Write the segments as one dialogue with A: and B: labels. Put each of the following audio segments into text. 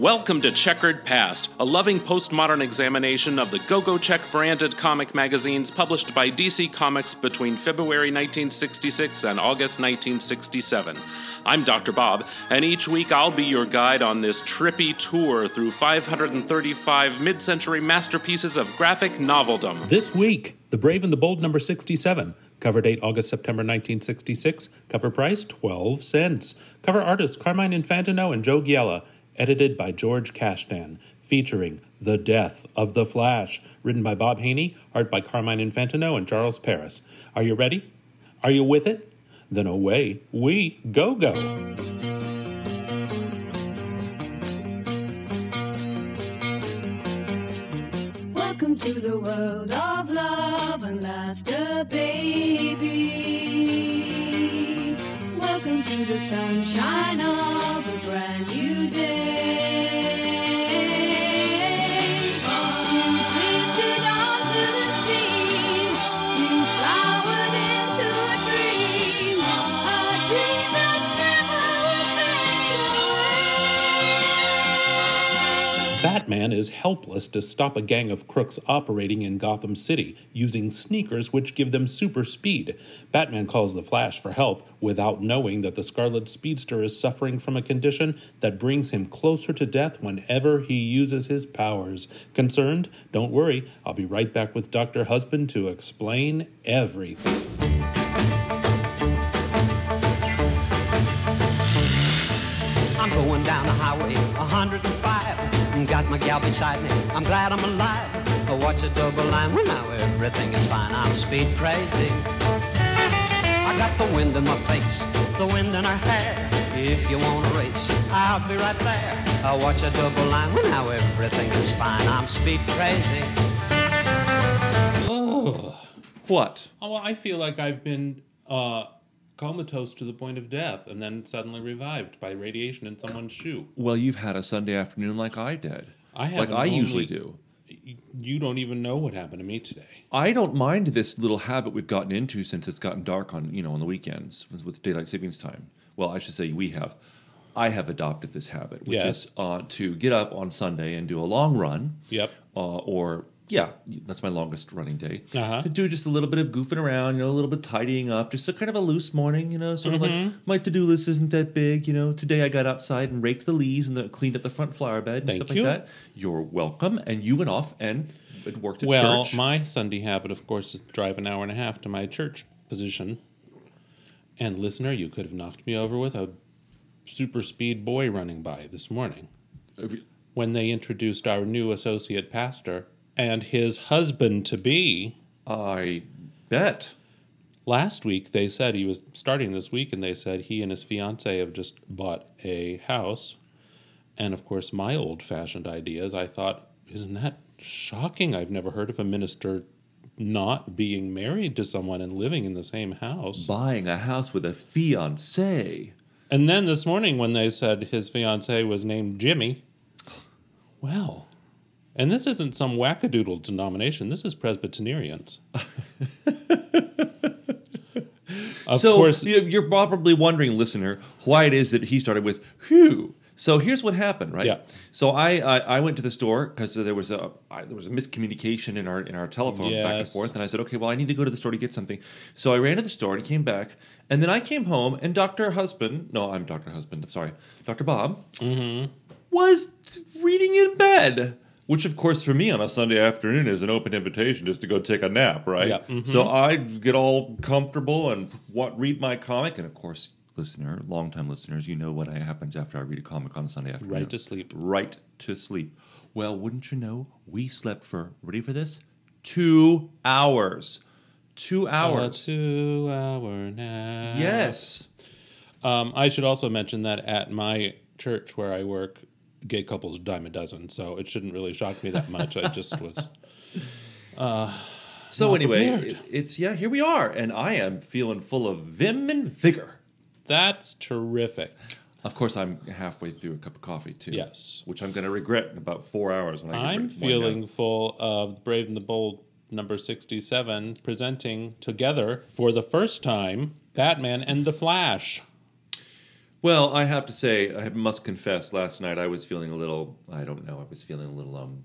A: Welcome to Checkered Past, a loving postmodern examination of the Go Go Check branded comic magazines published by DC Comics between February 1966 and August 1967. I'm Dr. Bob, and each week I'll be your guide on this trippy tour through 535 mid century masterpieces of graphic noveldom.
B: This week, The Brave and the Bold number 67. Cover date August September 1966. Cover price 12 cents. Cover artists Carmine Infantino and Joe Giella. Edited by George Kashdan. Featuring The Death of the Flash. Written by Bob Haney. Art by Carmine Infantino and Charles Paris. Are you ready? Are you with it? Then away we go go.
C: Welcome to the world of love and laughter, baby. Welcome to the sunshine of a brand new day.
B: Batman is helpless to stop a gang of crooks operating in Gotham City using sneakers which give them super speed. Batman calls the Flash for help without knowing that the Scarlet Speedster is suffering from a condition that brings him closer to death whenever he uses his powers. Concerned? Don't worry, I'll be right back with Dr. Husband to explain everything.
D: I'm going down the highway 105. Got my gal beside me. I'm glad I'm alive. I watch a double line. Well, now everything is fine. I'm speed crazy. I got the wind in my face, the wind in her hair. If you want to race, I'll be right there. I watch a double line. Well, now everything is fine. I'm speed crazy.
E: Oh, What?
B: Oh, well, I feel like I've been uh, comatose to the point of death and then suddenly revived by radiation in someone's shoe.
E: Well, you've had a Sunday afternoon like I did.
B: I
E: like
B: haven't
E: I usually do.
B: You don't even know what happened to me today.
E: I don't mind this little habit we've gotten into since it's gotten dark on you know on the weekends with, with daylight savings time. Well, I should say we have. I have adopted this habit, which
B: Yes.
E: is uh, to get up on Sunday and do a long run.
B: Yep.
E: Uh, or yeah, that's my longest running day.
B: Uh-huh.
E: To do just a little bit of goofing around, you know, a little bit tidying up, just a kind of a loose morning, you know, sort of
B: Mm-hmm.
E: like my to do list isn't that big, you know. Today I got outside and raked the leaves and the, cleaned up the front flower bed and
B: Thank
E: stuff
B: you.
E: like that. You're welcome. And you went off and it worked at
B: Well,
E: church.
B: Well, my Sunday habit, of course, is to drive an hour and a half to my church position. And listener, you could have knocked me over with a super speed boy running by this morning when they introduced our new associate pastor and his husband to be.
E: I bet.
B: Last week, they said he was starting this week, and they said he and his fiance have just bought a house. And of course, my old fashioned ideas, I thought, isn't that shocking? I've never heard of a minister not being married to someone and living in the same house.
E: Buying a house with a fiance.
B: And then this morning, when they said his fiance was named Jimmy, well, and this isn't some wackadoodle denomination, this is Presbyterians. of
E: so
B: course,
E: you- you're probably wondering, listener, why it is that he started with whew. So here's what happened, right?
B: Yeah.
E: So I I, I went to the store because there was a I, there was a miscommunication in our in our telephone back and forth, and I said, okay, well I need to go to the store to get something. So I ran to the store and came back, and then I came home, and Doctor Husband, no, I'm Doctor Husband, I'm sorry, Doctor Bob,
B: Mm-hmm.
E: was reading in bed. Which, of course, for me on a Sunday afternoon is an open invitation just to go take a nap, right?
B: Yeah, mhm.
E: So I get all comfortable and what, read my comic. And of course, listener, longtime listeners, you know what happens after I read a comic on a Sunday afternoon.
B: Right to sleep.
E: Right to sleep. Well, wouldn't you know, we slept for, ready for this? Two hours. Two
B: a
E: hours.
B: two hour nap.
E: yes.
B: Um, I should also mention that at my church where I work, gay couples dime a dozen, so it shouldn't really shock me that much. I just was.
E: Uh, so
B: Not
E: anyway, it- it's, yeah, here we are. And I am feeling full of vim and vigor.
B: That's terrific.
E: Of course, I'm halfway through a cup of coffee too.
B: Yes.
E: which I'm going to regret in about four hours when I.
B: I'm feeling full of Brave and the Bold number 67 presenting together for the first time Batman and the Flash.
E: Well, I have to say, I must confess, last night I was feeling a little. I don't know. I was feeling a little um,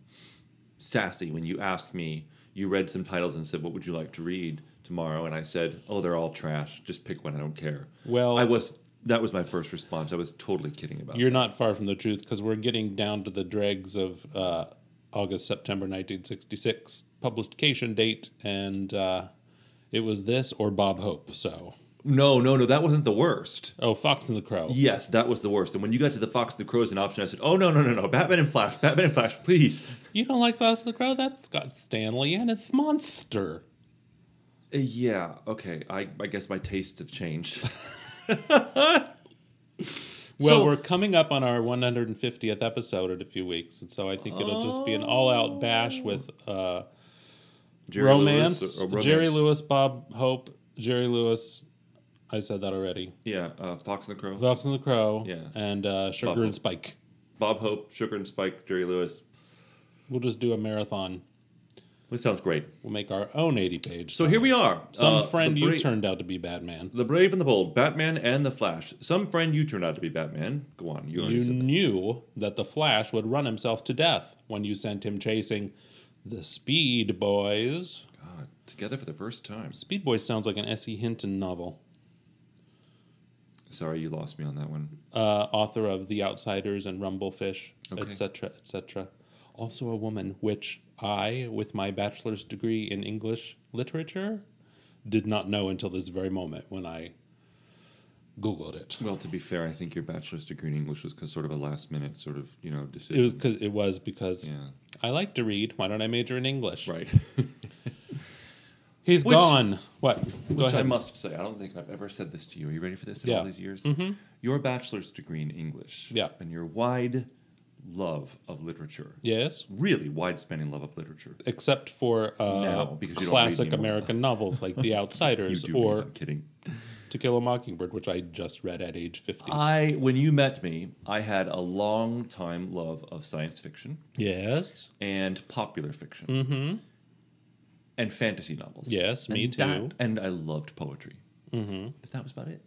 E: sassy when you asked me. You read some titles and said, "What would you like to read tomorrow?" And I said, "Oh, they're all trash. Just pick one. I don't care."
B: Well-
E: I was. That was my first response. I was totally kidding about.
B: You're
E: it.
B: not far from the truth because we're getting down to the dregs of uh, August, September 1966 publication date, and uh, it was this or Bob Hope. So,
E: No, no, no. That wasn't the worst.
B: oh, Fox and the Crow.
E: Yes, that was the worst. And when you got to the Fox and the Crow as an option, I said, "Oh no, no, no, no! Batman and Flash, Batman and Flash, please."
B: You don't like Fox and the Crow? That's got Stanley and it's Monster.
E: Uh, yeah. Okay. I, I guess my tastes have changed.
B: Well,
E: So-
B: we're coming up on our 150th episode in a few weeks, and so I think it'll just be an all-out bash with uh,
E: Jerry
B: romance.
E: Lewis, or- or
B: Jerry. Lewis, Bob Hope, Jerry Lewis. I said that already.
E: Yeah. Uh, Fox and the Crow.
B: Fox and the Crow.
E: Yeah.
B: And uh, Sugar
E: Bob
B: and
E: Hope.
B: Spike.
E: Bob Hope, Sugar and Spike, Jerry Lewis.
B: We'll just do a marathon.
E: This sounds great.
B: We'll make our own 80 page.
E: So here we are.
B: Some
E: Uh,
B: friend
E: the
B: you turned out to be Batman.
E: The Brave and the Bold, Batman and the Flash. Some friend you turned out to be Batman. Go on. You
B: You
E: said that.
B: knew that the Flash would run himself to death when you sent him chasing the Speed Boys.
E: God, together for the first time.
B: Speed Boys sounds like an S.E. Hinton novel.
E: Sorry, you lost me on that one.
B: uh, author of The Outsiders and Rumblefish,
E: Okay.
B: etc., etc. Also a woman, which I, with my bachelor's degree in English literature, did not know until this very moment when I Googled it.
E: Well, to be fair, I think your bachelor's degree in English was sort of a last minute sort of, you know,
B: It
E: decision.
B: was, cause, it was because
E: Yeah.
B: I like to read. Why don't I major in English?
E: Right.
B: He's
E: Which-
B: gone. What? Go
E: Which I
B: ahead.
E: must say, I don't think I've ever said this to you. Are you ready for this in
B: Yeah.
E: all these years? Mm-hmm. Your bachelor's degree in English.
B: Yeah.
E: And your wide love of literature.
B: Yes.
E: Really wide spanning love of literature.
B: Except for uh,
E: Now, because you don't read
B: classic
E: anymore.
B: American novels like The
E: You
B: Outsiders
E: do
B: or
E: I'm kidding.
B: To Kill a Mockingbird, which I just read at age 50.
E: I when you met me, I had a long time love of science fiction
B: yes.
E: and popular fiction. And fantasy novels.
B: Yes, me
E: And
B: too.
E: that- and I loved poetry. Mm-hmm. But that was about it.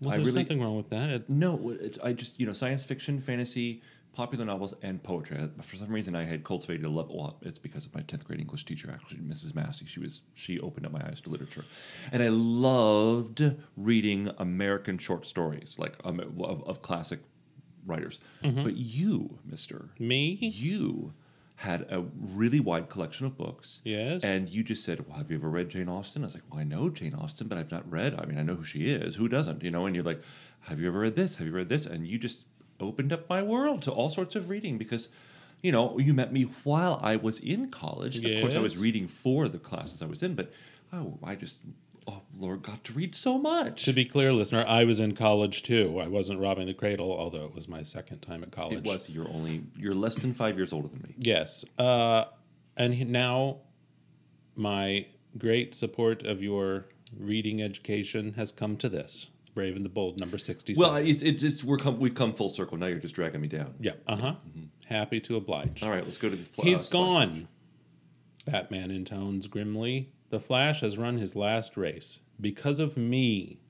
B: Well,
E: I
B: there's
E: really-
B: nothing wrong with that. It-
E: No, it, I just you know science fiction, fantasy, popular novels, and poetry. I- For some reason, I had cultivated a love. Well, it's because of my tenth grade English teacher, actually, Mrs. Massey. She was she opened up my eyes to literature, and I loved reading American short stories, like um, of, of classic writers.
B: Mm-hmm.
E: But you, Mister,
B: Me?
E: you had a really wide collection of books.
B: Yes.
E: And you just said, Well, have you ever read Jane Austen? I was like, Well, I know Jane Austen, but I've not read. I mean, I know who she is. Who doesn't? You know, and you're like, Have you ever read this? Have you read this? And you just opened up my world to all sorts of reading because, you know, you met me while I was in college. Of course, I was reading for the classes I was in, but oh, I just, oh, Lord, got to read so much.
B: To be clear, listener, I was in college too. I wasn't robbing the cradle, although it was my second time at college.
E: it was. You're only, you're less than five years older than me.
B: Yes. Uh, and now my great support of your reading education has come to this Brave and the Bold, number 67.
E: Well, it's, it's, we're come, we've come full circle. Now you're just dragging me down.
B: yeah. Uh huh. Happy to oblige.
E: Mm-hmm. All right, let's go to the. Fl-
B: He's
E: uh,
B: gone. Batman intones grimly. The Flash has run his last race because of me.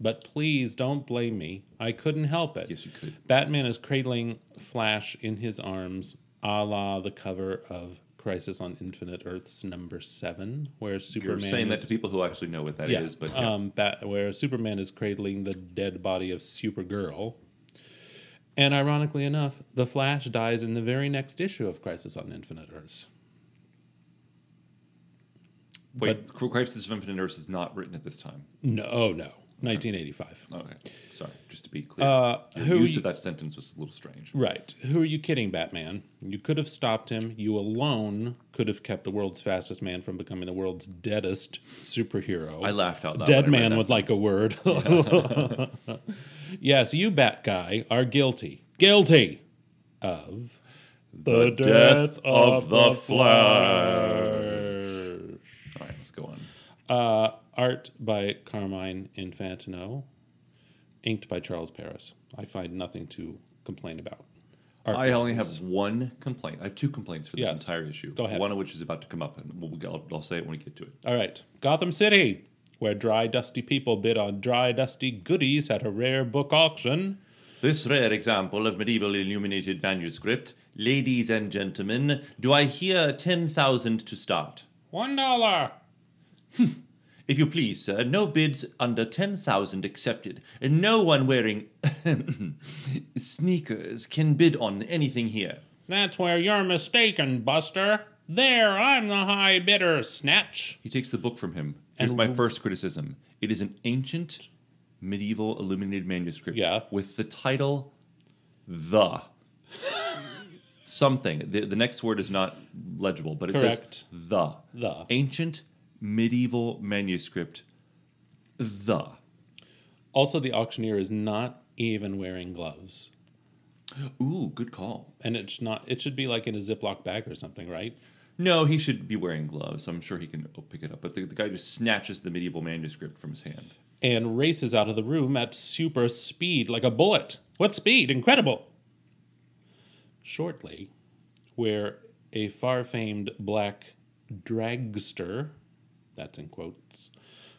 B: But please don't blame me. I couldn't help it.
E: Yes, you could.
B: Batman is cradling Flash in his arms, a la the cover of Crisis on Infinite Earths number seven, where Superman.
E: You're saying that
B: is,
E: to people who actually know what that is,
B: yeah,
E: but yeah.
B: um, Bat, where Superman is cradling the dead body of Supergirl. And ironically enough, the Flash dies in the very next issue of Crisis on Infinite Earths.
E: Wait, Crisis of Infinite Earths is not written at this time.
B: No, oh no, 1985.
E: Okay, sorry, just to be clear,
B: Uh,
E: Your
B: who
E: use
B: you-
E: of that sentence was a little strange.
B: Right. Who are you kidding, Batman? You could have stopped him. You alone could have kept the world's fastest man from becoming the world's deadest superhero.
E: I laughed out loud.
B: Dead
E: when I read
B: man would like a word. yes, you, Bat Guy, are guilty. Guilty of the, death, of the Flash.
E: All right, let's go on.
B: Uh, art by Carmine Infantino. inked by Charles Paris. I find nothing to complain about. Art
E: I only have one complaint. I have two complaints for this
B: Yes.
E: entire issue.
B: Go ahead.
E: One of which is about to come up, and we'll, I'll, I'll say it when we get to it.
B: All right. Gotham City, where dry, dusty people bid on dry, dusty goodies at a rare book auction.
E: This rare example of medieval illuminated manuscript, ladies and gentlemen, do I hear ten thousand to start?
B: One dollar.
E: If you please, sir, no bids under 10,000 accepted. And no one wearing sneakers can bid on anything here.
B: That's where you're mistaken, Buster. There, I'm the high bidder, Snatch.
E: He takes the book from him. Here's my first criticism it is an ancient medieval illuminated manuscript
B: Yeah.
E: with the title The. Something. The, the next word is not legible, but it
B: Correct.
E: says The.
B: The.
E: Ancient medieval manuscript The.
B: Also, the auctioneer is not even wearing gloves.
E: Ooh, good call.
B: And it's not, it should be like in a Ziploc bag or something, right?
E: No, he should be wearing gloves. I'm sure he can pick it up. But the, the guy just snatches the medieval manuscript from his hand.
B: And races out of the room at super speed like a bullet. What speed? Incredible. Shortly, where a far famed black dragster, that's in quotes,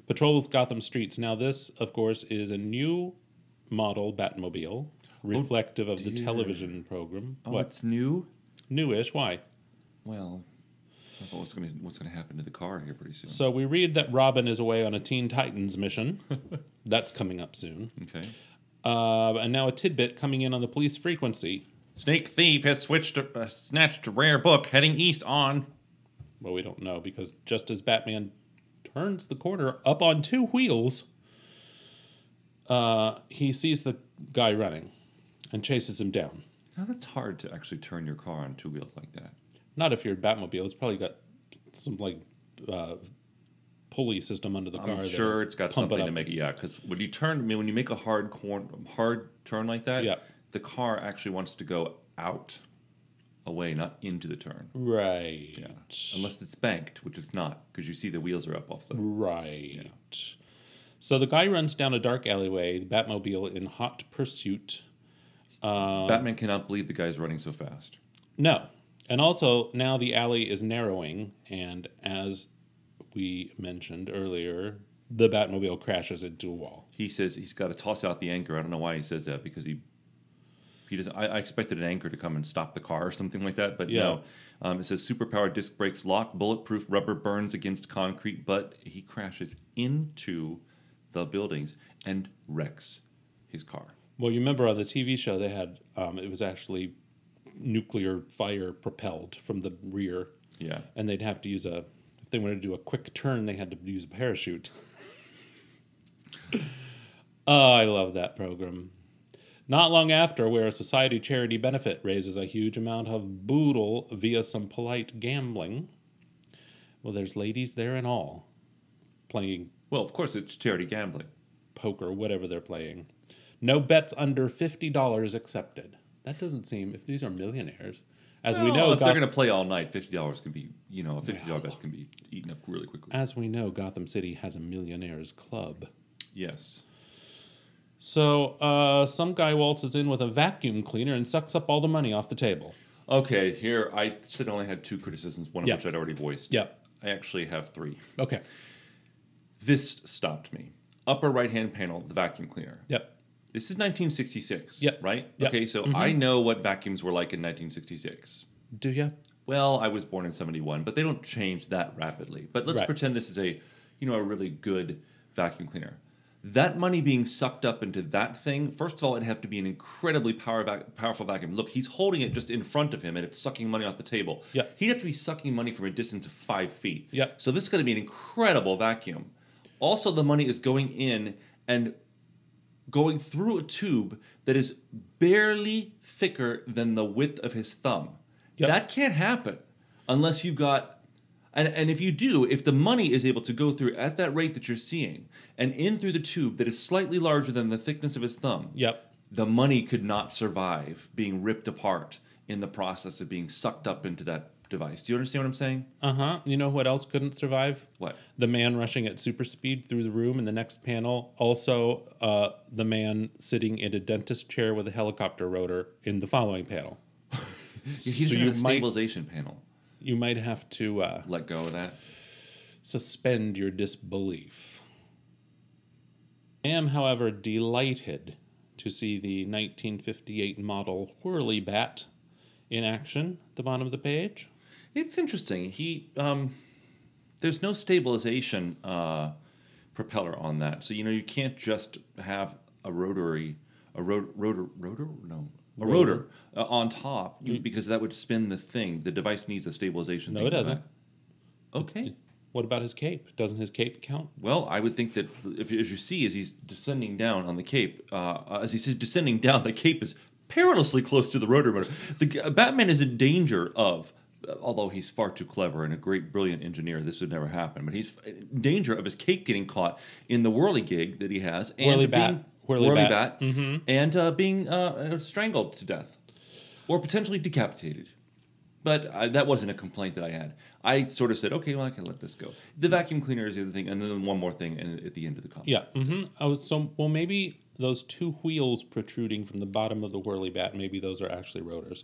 B: patrols Gotham streets. Now, this, of course, is a new model Batmobile, reflective of the television program.
E: Oh,
B: what?
E: it's new?
B: Newish. Why?
E: Well, I what's gonna what's gonna happen to the car here pretty soon.
B: So we read that Robin is away on a Teen Titans mission. That's coming up soon.
E: okay.
B: Uh, and now a tidbit coming in on the police frequency.
E: Snake thief has switched uh, snatched a rare book heading east on.
B: Well, we don't know because just as Batman turns the corner up on two wheels, uh, he sees the guy running and chases him down.
E: Now that's hard to actually turn your car on two wheels like that.
B: Not if you're Batmobile. It's probably got some like uh, pulley system under the car.
E: I'm sure it's got something
B: up.
E: to make it. Yeah, because when you turn, I mean, when you make a hard corn, hard turn like that,
B: Yeah.
E: the car actually wants to go out, away, not into the turn.
B: Right.
E: Yeah, unless it's banked, which it's not, because you see the wheels are up off the.
B: Right. So the guy runs down a dark alleyway, the Batmobile in hot pursuit. Um,
E: Batman cannot believe the guy's running so fast.
B: No. And also, now the alley is narrowing, and as we mentioned earlier, the Batmobile crashes into a wall.
E: He says he's got to toss out the anchor. I don't know why he says that because he he doesn't. I, I expected an anchor to come and stop the car or something like that, but no. Um, it says superpowered disc brakes lock, bulletproof rubber burns against concrete, but he crashes into the buildings and wrecks his car.
B: Well, you remember on the TV show, they had um, it was actually nuclear fire propelled from the rear,
E: Yeah.
B: and they'd have to use a if they wanted to do a quick turn, they had to use a parachute. oh, I love that program. Not long after, where a society charity benefit raises a huge amount of boodle via some polite gambling. Well, there's ladies there and all playing
E: Well, of course, it's charity gambling.
B: poker, whatever they're playing. No bets under fifty dollars accepted. That doesn't seem. If these are millionaires, as we know,
E: if they're going to play all night, fifty dollars can be, you know, a fifty dollar bet can be eaten up really quickly.
B: as we know, Gotham City has a millionaires club.
E: yes.
B: So uh, some guy waltzes in with a vacuum cleaner and sucks up all the money off the table.
E: Okay, here I said I only had two criticisms, one of
B: Yeah.
E: which I'd already voiced.
B: Yep.
E: I actually have three.
B: Okay.
E: This stopped me. Upper right hand panel, the vacuum cleaner.
B: Yep.
E: This is 1966,
B: Yep.
E: right?
B: Yep.
E: Okay, so I know what vacuums were like in 1966.
B: Do you?
E: Well, I was born in 71, but they don't change that rapidly. But let's
B: Right.
E: pretend this is a, you know, a really good vacuum cleaner. That money being sucked up into that thing, first of all, it'd have to be an incredibly power vac- powerful vacuum. Look, he's holding it just in front of him and it's sucking money off the table.
B: Yeah.
E: He'd have to be sucking money from a distance of five feet.
B: Yeah.
E: So this is going to be an incredible vacuum. Also, the money is going in and going through a tube that is barely thicker than the width of his thumb.
B: Yep.
E: That can't happen unless you've got and, and if you do, if the money is able to go through at that rate that you're seeing and in through the tube that is slightly larger than the thickness of his thumb,
B: Yep.
E: the money could not survive being ripped apart in the process of being sucked up into that device. Do you understand what I'm saying?
B: Uh huh. You know what else couldn't survive?
E: What?
B: The man rushing at super speed through the room in the next panel. Also, uh, the man sitting in a dentist chair with a helicopter rotor in the following panel.
E: He
B: So
E: have a
B: might-
E: stabilization panel.
B: You might have to uh,
E: Let go of that.
B: suspend your disbelief. I am, however, delighted to see the 1958 model Whirly Bat in action at the bottom of the page.
E: It's interesting. He um, there's no stabilization uh, propeller on that, so you know you can't just have a rotary, a rot- rotor, rotor, no, a rotor, uh, on top you- because that would spin the thing. The device needs a stabilization.
B: No, it doesn't.
E: Okay.
B: What about his cape? Doesn't his cape count?
E: Well, I would think that if as you see as he's descending down on the cape, uh, as he's descending down, the cape is perilously close to the rotor motor. The uh, Batman is in danger of, uh, although he's far too clever and a great, brilliant engineer, this would never happen. But he's in danger of his cape getting caught in the whirly gig that he has, and
B: Whirly
E: being,
B: bat. Whirly bat.
E: bat, and uh, being uh, strangled to death, or potentially decapitated. But uh, that wasn't a complaint that I had. I sort of said, okay, well, I can let this go. The vacuum cleaner is the other thing, and then one more thing and at the end of the comic.
B: Yeah. hmm Oh, so well, maybe those two wheels protruding from the bottom of the whirly bat. Maybe those are actually rotors.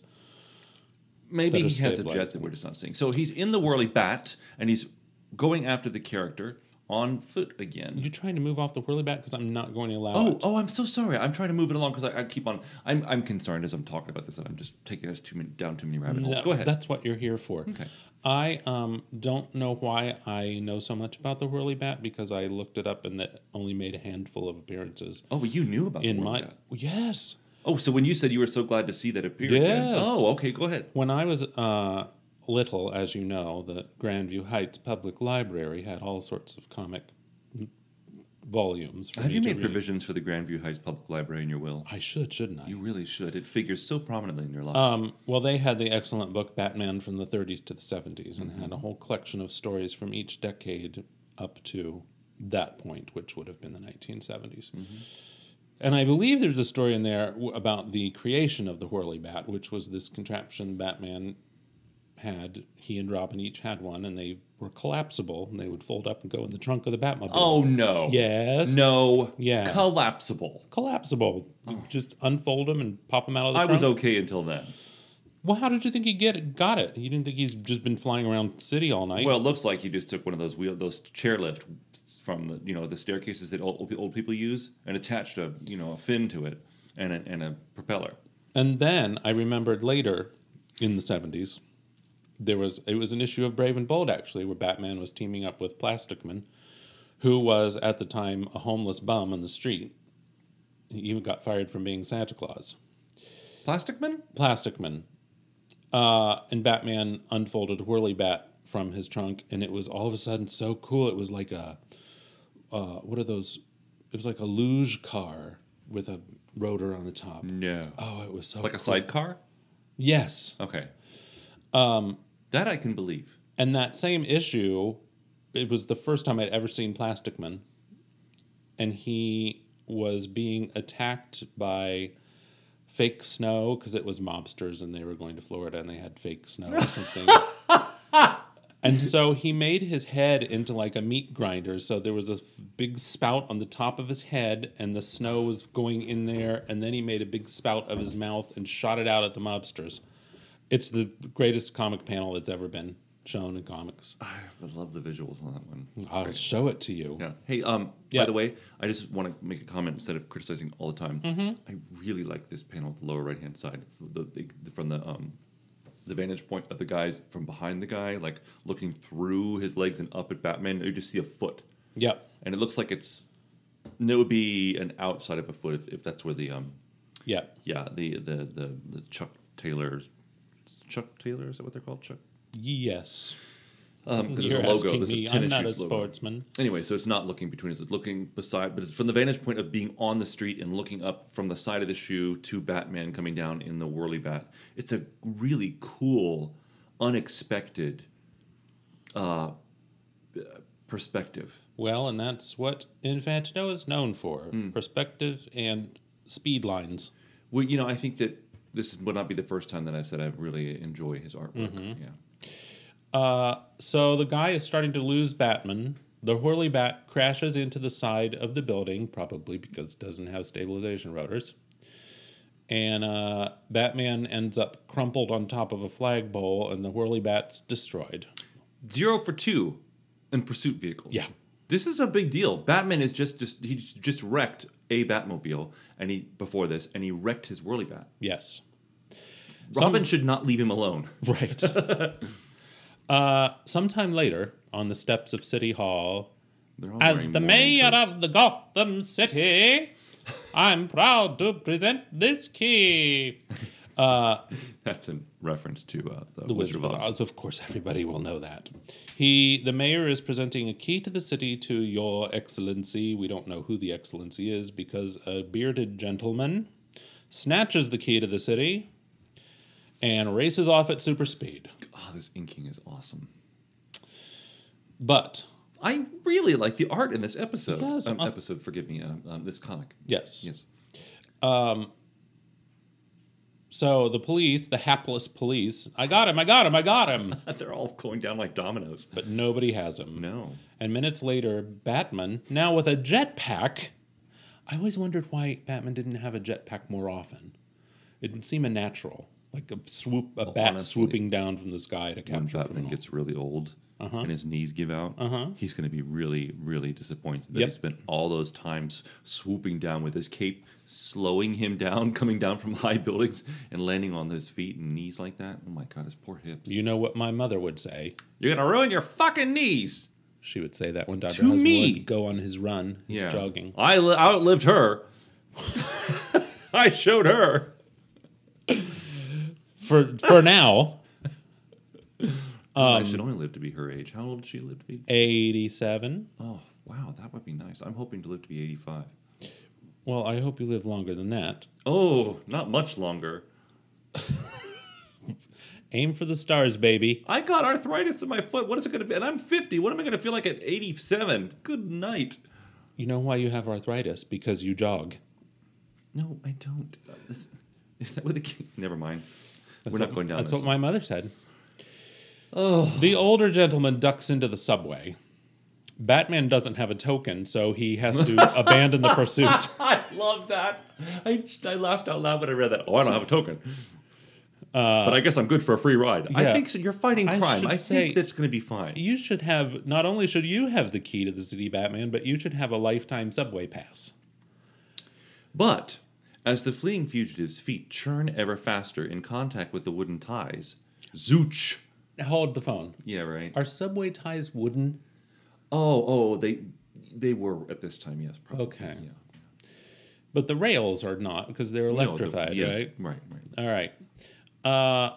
E: Maybe he has a jet that we're just not seeing. So he's in the whirly bat, and he's going after the character on foot again.
B: You trying to move off the whirly bat because I'm not going to allow
E: Oh,
B: it.
E: oh! I'm so sorry. I'm trying to move it along because I, I keep on. I'm, I'm concerned as I'm talking about this that I'm just taking us too many, down too many rabbit holes.
B: No,
E: Go ahead.
B: That's what you're here for.
E: Okay.
B: I um, don't know why I know so much about the whirly bat because I looked it up and it only made a handful of appearances
E: oh, well, you knew about
B: in
E: the
B: my.
E: bat.
B: Yes.
E: Oh, so when you said you were so glad to see that appear again.
B: Yes.
E: Oh, okay. Go ahead.
B: When I was uh, little, as you know, the Grandview Heights Public Library had all sorts of comic volumes. For
E: Have you made
B: read.
E: provisions for the Grandview Heights Public Library in your will?
B: I should, shouldn't I?
E: You really should. It figures so prominently in your life.
B: Um, well, they had the excellent book Batman from the 30s to the 70s and
E: Mm-hmm.
B: had a whole collection of stories from each decade up to that point, which would have been the 1970s.
E: Mm-hmm.
B: And I believe there's a story in there about the creation of the Whirly Bat, which was this contraption Batman had. He and Robin each had one, and they were collapsible, and they would fold up and go in the trunk of the Batmobile.
E: oh no.
B: yes.
E: No.
B: Yes.
E: Collapsible.
B: Collapsible. You oh. just unfold them and pop them out of the
E: Oh. I
B: trunk.
E: was okay until then.
B: Well, how did you think he get it, got it? You didn't think he's just been flying around the city all night?
E: Well, it looks like he just took one of those wheel, those chairlift from the you know the staircases that old, old people use, and attached a you know a fin to it and a, and a propeller.
B: and then I remembered later in the seventies, there was it was an issue of Brave and Bold actually, where Batman was teaming up with Plastic Man, who was at the time a homeless bum on the street. He even got fired from being Santa Claus.
E: Plastic Man?
B: Plastic Man. Uh, and Batman unfolded Whirly Bat from his trunk, and it was all of a sudden so cool. It was like a, uh, what are those? It was like a luge car with a rotor on the top.
E: No.
B: Oh, it was so
E: like a sidecar?
B: Yes,
E: Okay. Um, that I can believe.
B: and that same issue, it was the first time I'd ever seen Plastic Man, and he was being attacked by fake snow because it was mobsters and they were going to Florida and they had fake snow or something. and so he made his head into like a meat grinder. So there was a f- big spout on the top of his head and the snow was going in there. And then he made a big spout of his mouth and shot it out at the mobsters. It's the greatest comic panel that's ever been shown in comics.
E: I love the visuals on that one. It's
B: I'll
E: great.
B: show it to you.
E: Yeah. Hey, um,
B: Yeah.
E: by the way, I just want to make a comment instead of criticizing all the time.
B: Mm-hmm.
E: I really like this panel at the lower right hand side, from the, the from the um, the vantage point of the guys from behind the guy, like looking through his legs and up at Batman. You just see a foot,
B: Yep.
E: and it looks like it's. And it would be an outside of a foot if, if that's where the um
B: Yep.
E: yeah the the the, the Chuck Taylor's Chuck Taylor is that what they're called Chuck
B: Yes.
E: um there's
B: You're
E: a logo there's a tennis
B: I'm not a
E: logo.
B: sportsman.
E: Anyway, so it's not looking between us; it's looking beside, but it's from the vantage point of being on the street and looking up from the side of the shoe to Batman coming down in the whirly bat. It's a really cool, unexpected uh, perspective.
B: Well, and that's what Infantino is known for
E: Hmm.
B: perspective and speed lines.
E: Well, you know, I think that this would not be the first time that I've said I really enjoy his artwork.
B: Mm-hmm.
E: Yeah.
B: Uh, so the guy is starting to lose Batman. The Whirly Bat crashes into the side of the building, probably because it doesn't have stabilization rotors. And uh, Batman ends up crumpled on top of a flagpole, and the Whirly Bat's destroyed.
E: Zero for two in pursuit vehicles.
B: Yeah.
E: This is a big deal. Batman is just just he just- just wrecked a Batmobile and he before this and he wrecked his whirly bat.
B: Yes.
E: Robin should not leave him alone.
B: Right. uh, sometime later, on the steps of City Hall,
E: They're all
B: as
E: wearing
B: the mayor
E: coats.
B: of the Gotham City, I'm proud to present this key.
E: Uh, That's in reference to uh, the,
B: The
E: Wizard, of Oz.
B: Of course, everybody will know that. He, the mayor, is presenting a key to the city to Your Excellency. We don't know who the Excellency is because a bearded gentleman snatches the key to the city and races off at super speed.
E: Oh, this inking is awesome.
B: But
E: I really like the art in this episode.
B: Yes,
E: um,
B: uh,
E: episode, forgive me. Um, um, this comic.
B: yes,
E: Yes. Um.
B: So the police, the hapless police, I got him, I got him, I got him.
E: They're all going down like dominoes.
B: But nobody has him.
E: No.
B: And minutes later, Batman, now with a jetpack. I always wondered why Batman didn't have a jetpack more often. It would seem unnatural, like a swoop, a bat
E: honestly,
B: swooping down from the sky to
E: When
B: capture a
E: Batman gets really old
B: Uh-huh.
E: and his knees give out, he's going to be really, really disappointed that
B: Yep.
E: he spent all those times swooping down with his cape, slowing him down, coming down from high buildings, and landing on his feet and knees like that. Oh my God, his poor hips.
B: You know what my mother would say?
E: You're going to ruin your fucking knees.
B: She would say that when Dr.
E: To
B: Husband would go on his run, his
E: Yeah.
B: jogging.
E: I li- outlived her. I showed her.
B: For for now,
E: I should only live to be her age. How old did she live to be?
B: 87.
E: Oh, wow, that would be nice. I'm hoping to live to be 85.
B: Well, I hope you live longer than that.
E: Oh, not much longer.
B: Aim for the stars, baby.
E: I got arthritis in my foot. What is it going to be? And I'm 50. What am I going to feel like at 87? Good night.
B: You know why you have arthritis? Because you jog.
E: No, I don't. Uh, Is, is that what the kid? Never mind.
B: That's
E: We're not
B: what-
E: going down
B: That's
E: this.
B: what my mother said. Oh. The older gentleman ducks into the subway. Batman doesn't have a token, so he has to abandon the pursuit.
E: I love that. I, I laughed out loud when I read that. Oh, I don't have a token. but I guess I'm good for a free ride. I
B: Uh,
E: think so. You're fighting crime. I,
B: say-
E: think that's going to be fine.
B: You should have, not only should you have the key to the city, Batman, but you should have a lifetime subway pass.
E: But as the fleeing fugitive's feet churn ever faster in contact with the wooden ties, zooch.
B: Hold the phone.
E: Yeah, right.
B: Are subway ties wooden?
E: Oh, oh, they they were at this time. Yes, probably.
B: Okay.
E: Yeah.
B: But the rails are not because they're
E: No, the-
B: electrified,
E: yes,
B: right?
E: Right, right.
B: All right. Uh,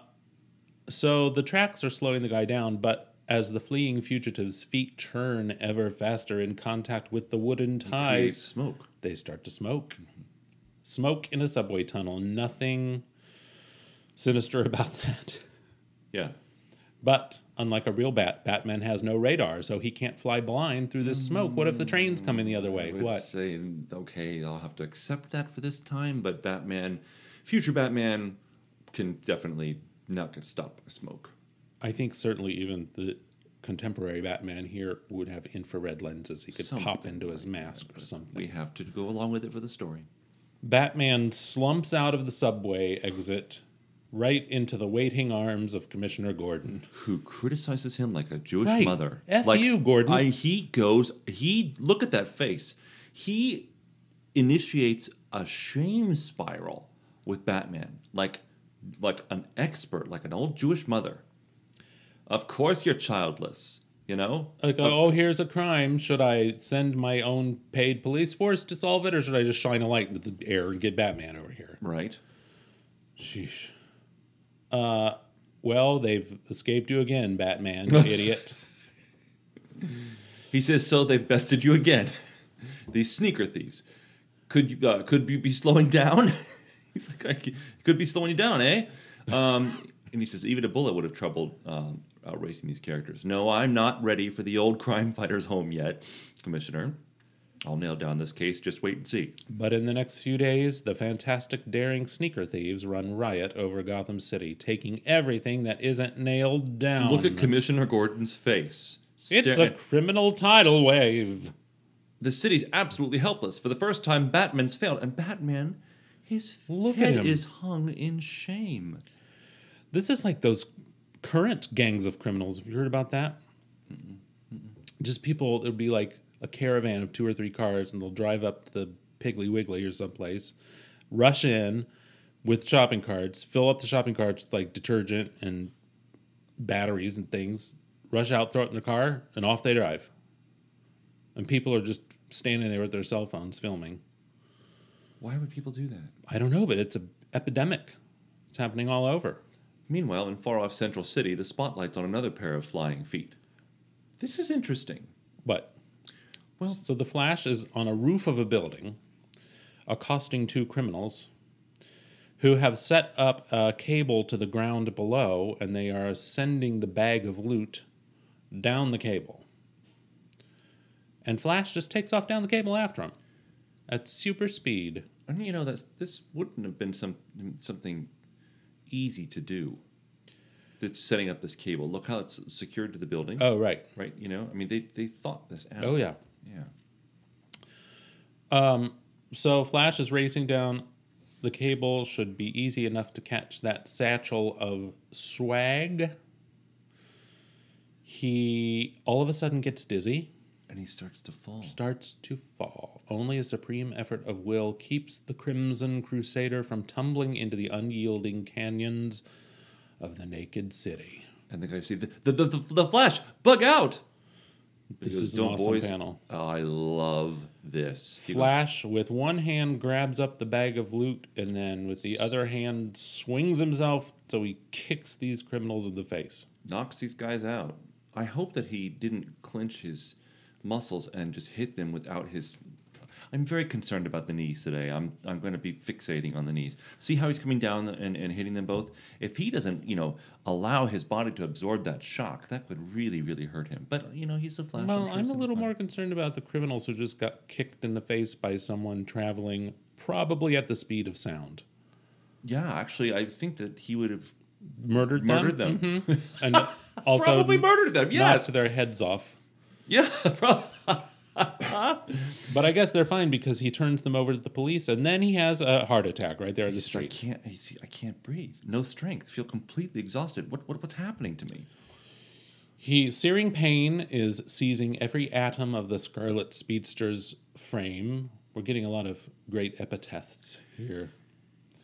B: so the tracks are slowing the guy down, but as the fleeing fugitive's feet churn ever faster in contact with the wooden ties,
E: smoke.
B: they start to smoke. Smoke in a subway tunnel. Nothing sinister about that.
E: Yeah.
B: But unlike a real bat, Batman has no radar, so he can't fly blind through this smoke. What if the train's coming the other way?
E: I would
B: What?
E: say okay, I'll have to accept that for this time. But Batman, future Batman, can definitely not get stopped by smoke.
B: I think certainly even the contemporary Batman here would have infrared lenses. He could pop into his mask or something.
E: We have to go along with it for the story.
B: Batman slumps out of the subway exit right into the waiting arms of Commissioner Gordon.
E: Who criticizes him like a Jewish
B: Right.
E: mother?
B: F
E: like,
B: you, Gordon.
E: I, he goes. He look at that face. He initiates a shame spiral with Batman, like like an expert, like an old Jewish mother. Of course, you're childless. You know,
B: Like, oh, here's a crime. Should I send my own paid police force to solve it, or should I just shine a light into the air and get Batman over here?
E: right?
B: Sheesh. Uh, well, they've escaped you again, Batman, you idiot.
E: He says, "So they've bested you again. These sneaker thieves. Could you uh, could you be slowing down?" He's like, "I "Could be slowing you down, eh?" Um, and he says, "Even a bullet would have troubled um, outracing these characters." No, I'm not ready for the old crime fighters home yet, Commissioner. I'll nail down this case. Just wait and see.
B: But in the next few days, the fantastic, daring sneaker thieves run riot over Gotham City, taking everything that isn't nailed down.
E: Look at Commissioner Gordon's face.
B: It's a criminal tidal wave.
E: the city's absolutely helpless. For the first time, Batman's failed, and Batman, his
B: Look
E: head is hung in shame.
B: This is like those current gangs of criminals. Have you heard about that? Just people, it would be like a caravan of two or three cars, and they'll drive up to the Piggly Wiggly or someplace, rush in with shopping carts, fill up the shopping carts with like detergent and batteries and things, rush out, throw it in their car, and off they drive. And people are just standing there with their cell phones filming.
E: Why would people do that?
B: I don't know, but it's an epidemic. It's happening all over.
E: Meanwhile, in far off Central City, the spotlight's on another pair of flying feet. This is interesting.
B: But well, so the Flash is on a roof of a building, accosting two criminals who have set up a cable to the ground below, and they are sending the bag of loot down the cable. And Flash just takes off down the cable after him at super speed.
E: And you know that this wouldn't have been some something easy to do. That's setting up this cable. Look how it's secured to the building.
B: Oh, right.
E: Right, you know, I mean, they they thought this out.
B: Oh, yeah.
E: yeah.
B: Um, so Flash is racing down the cable. Should be easy enough to catch that satchel of swag. He all of a sudden gets dizzy,
E: And he starts to fall.
B: starts to fall. Only a supreme effort of will keeps the Crimson Crusader from tumbling into the unyielding canyons of the naked city.
E: And the guy see the the, the, the, the flash bug out.
B: This
E: goes,
B: is an
E: "Don't,
B: awesome panel.
E: Oh, I love this. He goes,
B: Flash, with one hand, grabs up the bag of loot and then with the other hand swings himself so he kicks these criminals in the face.
E: knocks these guys out. I hope that he didn't clench his muscles and just hit them without his. I'm very concerned about the knees today. I'm I'm going to be fixating on the knees. See how he's coming down and, and hitting them both. If he doesn't, you know, allow his body to absorb that shock, that could really really hurt him. But you know, he's a flash.
B: Well,
E: sure
B: I'm a little more concerned about the criminals who just got kicked in the face by someone traveling probably at the speed of sound.
E: Yeah, actually, I think that he would have
B: Murdered them?
E: murdered them.
B: Mhm. And also
E: Probably murdered them. Yes.
B: knocked their heads off.
E: Yeah, probably.
B: But I guess they're fine because he turns them over to the police and then he has a heart attack right there in the
E: He's like, I
B: street.
E: can't. he's- I can't breathe. No strength. Feel completely exhausted. What, what what's happening to me?
B: He searing pain is seizing every atom of the Scarlet Speedster's frame. We're getting a lot of great epithets here.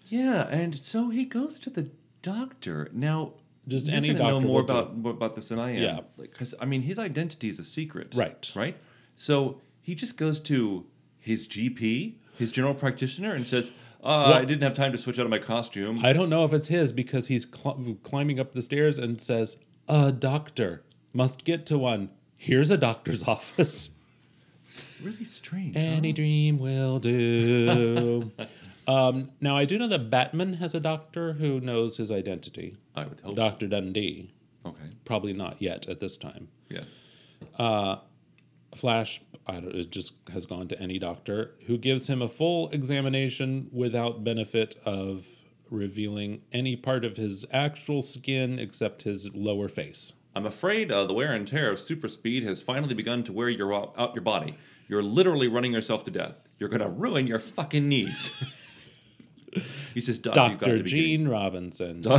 E: Yeah, and so he goes to the doctor. Now,
B: Just
E: you're
B: any
E: gonna know more about more about this than I am.
B: Yeah.
E: because I mean, his identity is a secret.
B: Right.
E: Right. So he just goes to his GP, his general practitioner, and says, uh, "I didn't have time to switch out of my costume."
B: I don't know if it's his because he's cl- climbing up the stairs and says, "A doctor must get to one. Here's a doctor's office.
E: it's really strange.
B: Any
E: huh?
B: dream will do." um, now I do know that Batman has a doctor who knows his identity,
E: I would hope.
B: Doctor Dundee.
E: Okay.
B: Probably not yet at this time.
E: Yeah.
B: Flash I don't, it just has gone to any doctor who gives him a full examination without benefit of revealing any part of his actual skin except his lower face.
E: I'm afraid uh, the wear and tear of super speed has finally begun to wear your out your body. You're literally running yourself to death. You're gonna ruin your fucking knees. he says, "Doc,
B: Dr. Gene Robinson.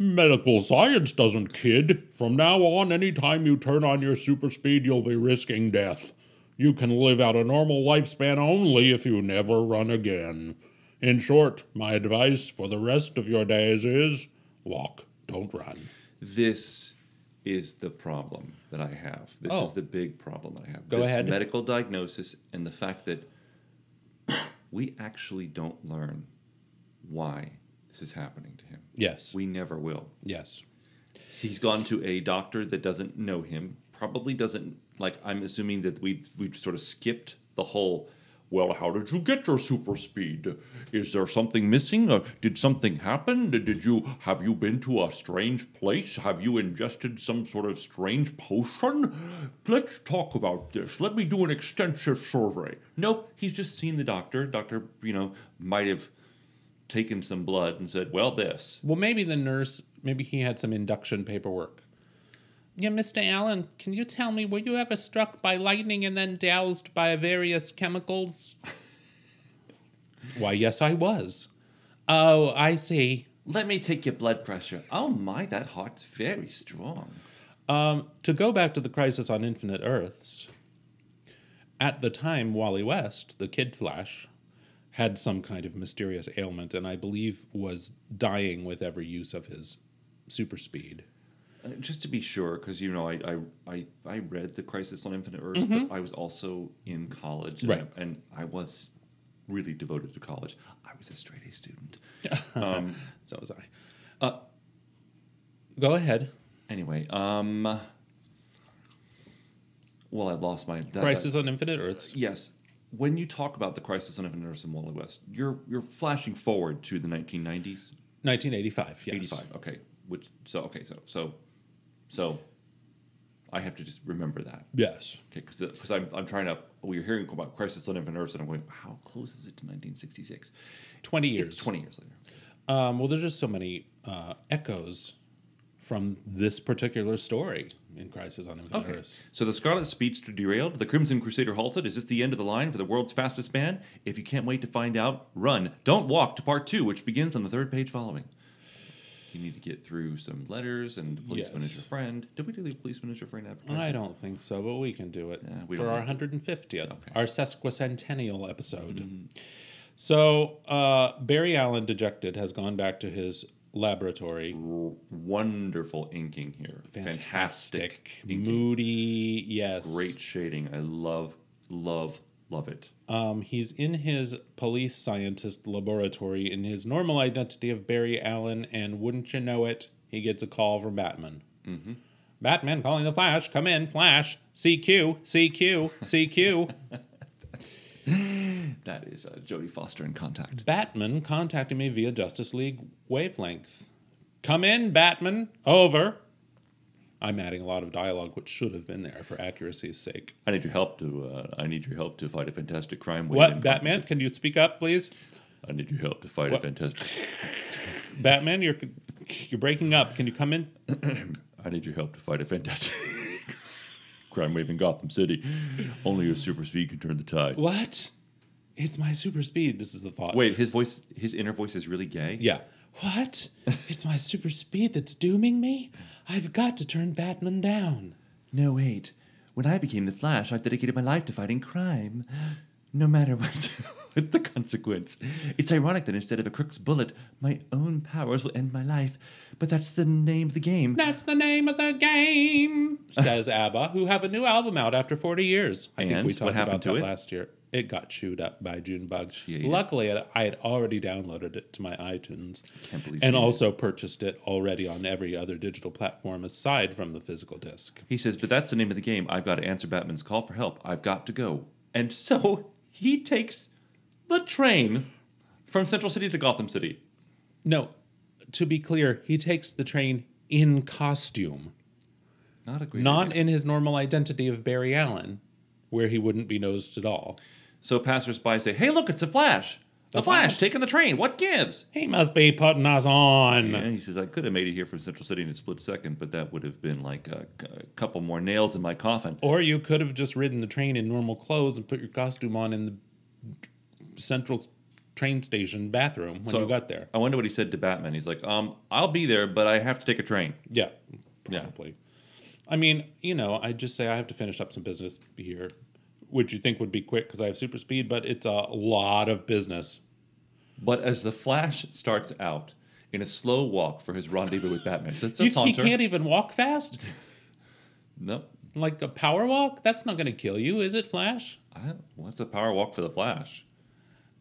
B: Medical science doesn't kid. From now on, anytime you turn on your super speed, you'll be risking death. You can live out a normal lifespan only if you never run again. In short, my advice for the rest of your days is walk, don't run.
E: This is the problem that I have. This
B: Oh.
E: is the big problem that I have.
B: Go
E: this
B: ahead.
E: medical diagnosis and the fact that we actually don't learn why this is happening to him.
B: Yes.
E: We never will.
B: yes.
E: He's gone to a doctor that doesn't know him. Probably doesn't like. I'm assuming that we've we've sort of skipped the whole. Well, how did you get your super speed? Is there something missing? Or did something happen? Did you have you been to a strange place? Have you ingested some sort of strange potion? Let's talk about this. Let me do an extensive survey. Nope, he's just seen the doctor. Doctor, you know, might have taken some blood and said, "Well, this."
B: Well, maybe the nurse, maybe he had some induction paperwork. Yeah, Mr. Allen, can you tell me, were you ever struck by lightning and then doused by various chemicals? Why, yes, I was. Oh, I see.
E: Let me take your blood pressure. Oh my, that heart's very strong.
B: Um, to go back to the Crisis on Infinite Earths, at the time, Wally West, the Kid Flash, had some kind of mysterious ailment and I believe was dying with every use of his super speed.
E: Just to be sure, because you know, I, I I I read the Crisis on Infinite Earths, but I was also in college, and,
B: Right.
E: I, and I was really devoted to college. I was a straight A student. um,
B: So was I. Uh, go ahead.
E: anyway, um, well, I lost my that,
B: Crisis on Infinite Earths.
E: yes, when you talk about the Crisis on Infinite Earths and Wally West, you're you're flashing forward to the 1990s,
B: 1985, yes.
E: 85. Okay, which so okay, so so so I have to just remember that.
B: Yes.
E: Okay, because I'm, I'm trying to. We're hearing about Crisis on Infinite Earths, and I'm going, how close is it to 1966?
B: 20 years.
E: It's 20 years later.
B: Um, well, there's just so many uh, echoes from this particular story in Crisis on Infinite
E: Okay.
B: Earths.
E: So the Scarlet Speedster derailed, the Crimson Crusader halted. Is this the end of the line for the world's fastest man? If you can't wait to find out, run. Don't walk to part two, which begins on the third page following. You need to get through some letters and the policeman
B: Yes.
E: is your friend. Did we do the policeman is your friend after?
B: I don't think so, but we can do it
E: Yeah, we
B: for
E: don't
B: our
E: need
B: 150th,
E: Okay.
B: our sesquicentennial episode.
E: Mm-hmm.
B: So uh, Barry Allen, dejected, has gone back to his laboratory.
E: Wonderful inking here. Fantastic. inking.
B: moody, yes.
E: Great shading. I love, love, love it.
B: Um, he's in his police scientist laboratory in his normal identity of Barry Allen, and wouldn't you know it, he gets a call from Batman. Mm-hmm. Batman calling the Flash. Come in, Flash. CQ, CQ, CQ.
E: That is uh, Jodie Foster in Contact.
B: Batman contacting me via Justice League wavelength. Come in, Batman. Over. I'm adding a lot of dialogue, which should have been there for accuracy's sake.
E: I need your help to. Uh, I need your help to fight a fantastic crime. wave
B: What, Batman? Can you speak up, please?
E: I need your help to fight
B: What?
E: a fantastic.
B: Batman, you're you're breaking up. Can you come in?
E: I need your help to fight a fantastic crime wave in Gotham City. Only your super speed can turn the tide.
B: What? It's my super speed. This is the thought.
E: Wait, his voice, his inner voice is really gay.
B: Yeah. What? it's my super speed that's dooming me? I've got to turn Batman down.
E: No, wait. When I became the Flash, I dedicated my life to fighting crime. No matter what, what the consequence. It's ironic that instead of a crook's bullet, my own powers will end my life. But that's the name of the game.
B: That's the name of the game, says ABBA, who have a new album out after 40 years. I think
E: And
B: we
E: what
B: talked
E: happened
B: about
E: to
B: that
E: it?
B: last year. It got chewed up by June
E: bugs. it.
B: Luckily, I I had already downloaded it to my iTunes.
E: Can't believe
B: And
E: it.
B: also purchased it already on every other digital platform aside from the physical disc.
E: He says, but that's the name of the game. I've got to answer Batman's call for help. I've got to go. And so he takes the train from Central City to Gotham City.
B: No, to be clear, he takes the train in costume.
E: Not a great
B: not
E: idea.
B: in his normal identity of Barry Allen, where he wouldn't be nosed at all.
E: So passersby say, hey, look, it's a Flash. The, Flash,
B: Flash.
E: taking the train. What gives?
B: He must be putting us on.
E: And he says, I could have made it here from Central City in a split second, but that would have been like a, a couple more nails in my coffin.
B: Or you could have just ridden the train in normal clothes and put your costume on in the central train station bathroom when you got there.
E: I wonder what he said to Batman. He's like, um, I'll be there, but I have to take a train.
B: Yeah,
E: Yeah.
B: I mean, you know, I'd just say I have to finish up some business here, which you think would be quick because I have super speed, but it's a lot of business.
E: But as the Flash starts out in a slow walk for his rendezvous with Batman, so it's a
B: You, he can't even walk fast?
E: Nope.
B: Like a power walk? That's not going to kill you, is it, Flash?
E: I what's a power walk for the Flash?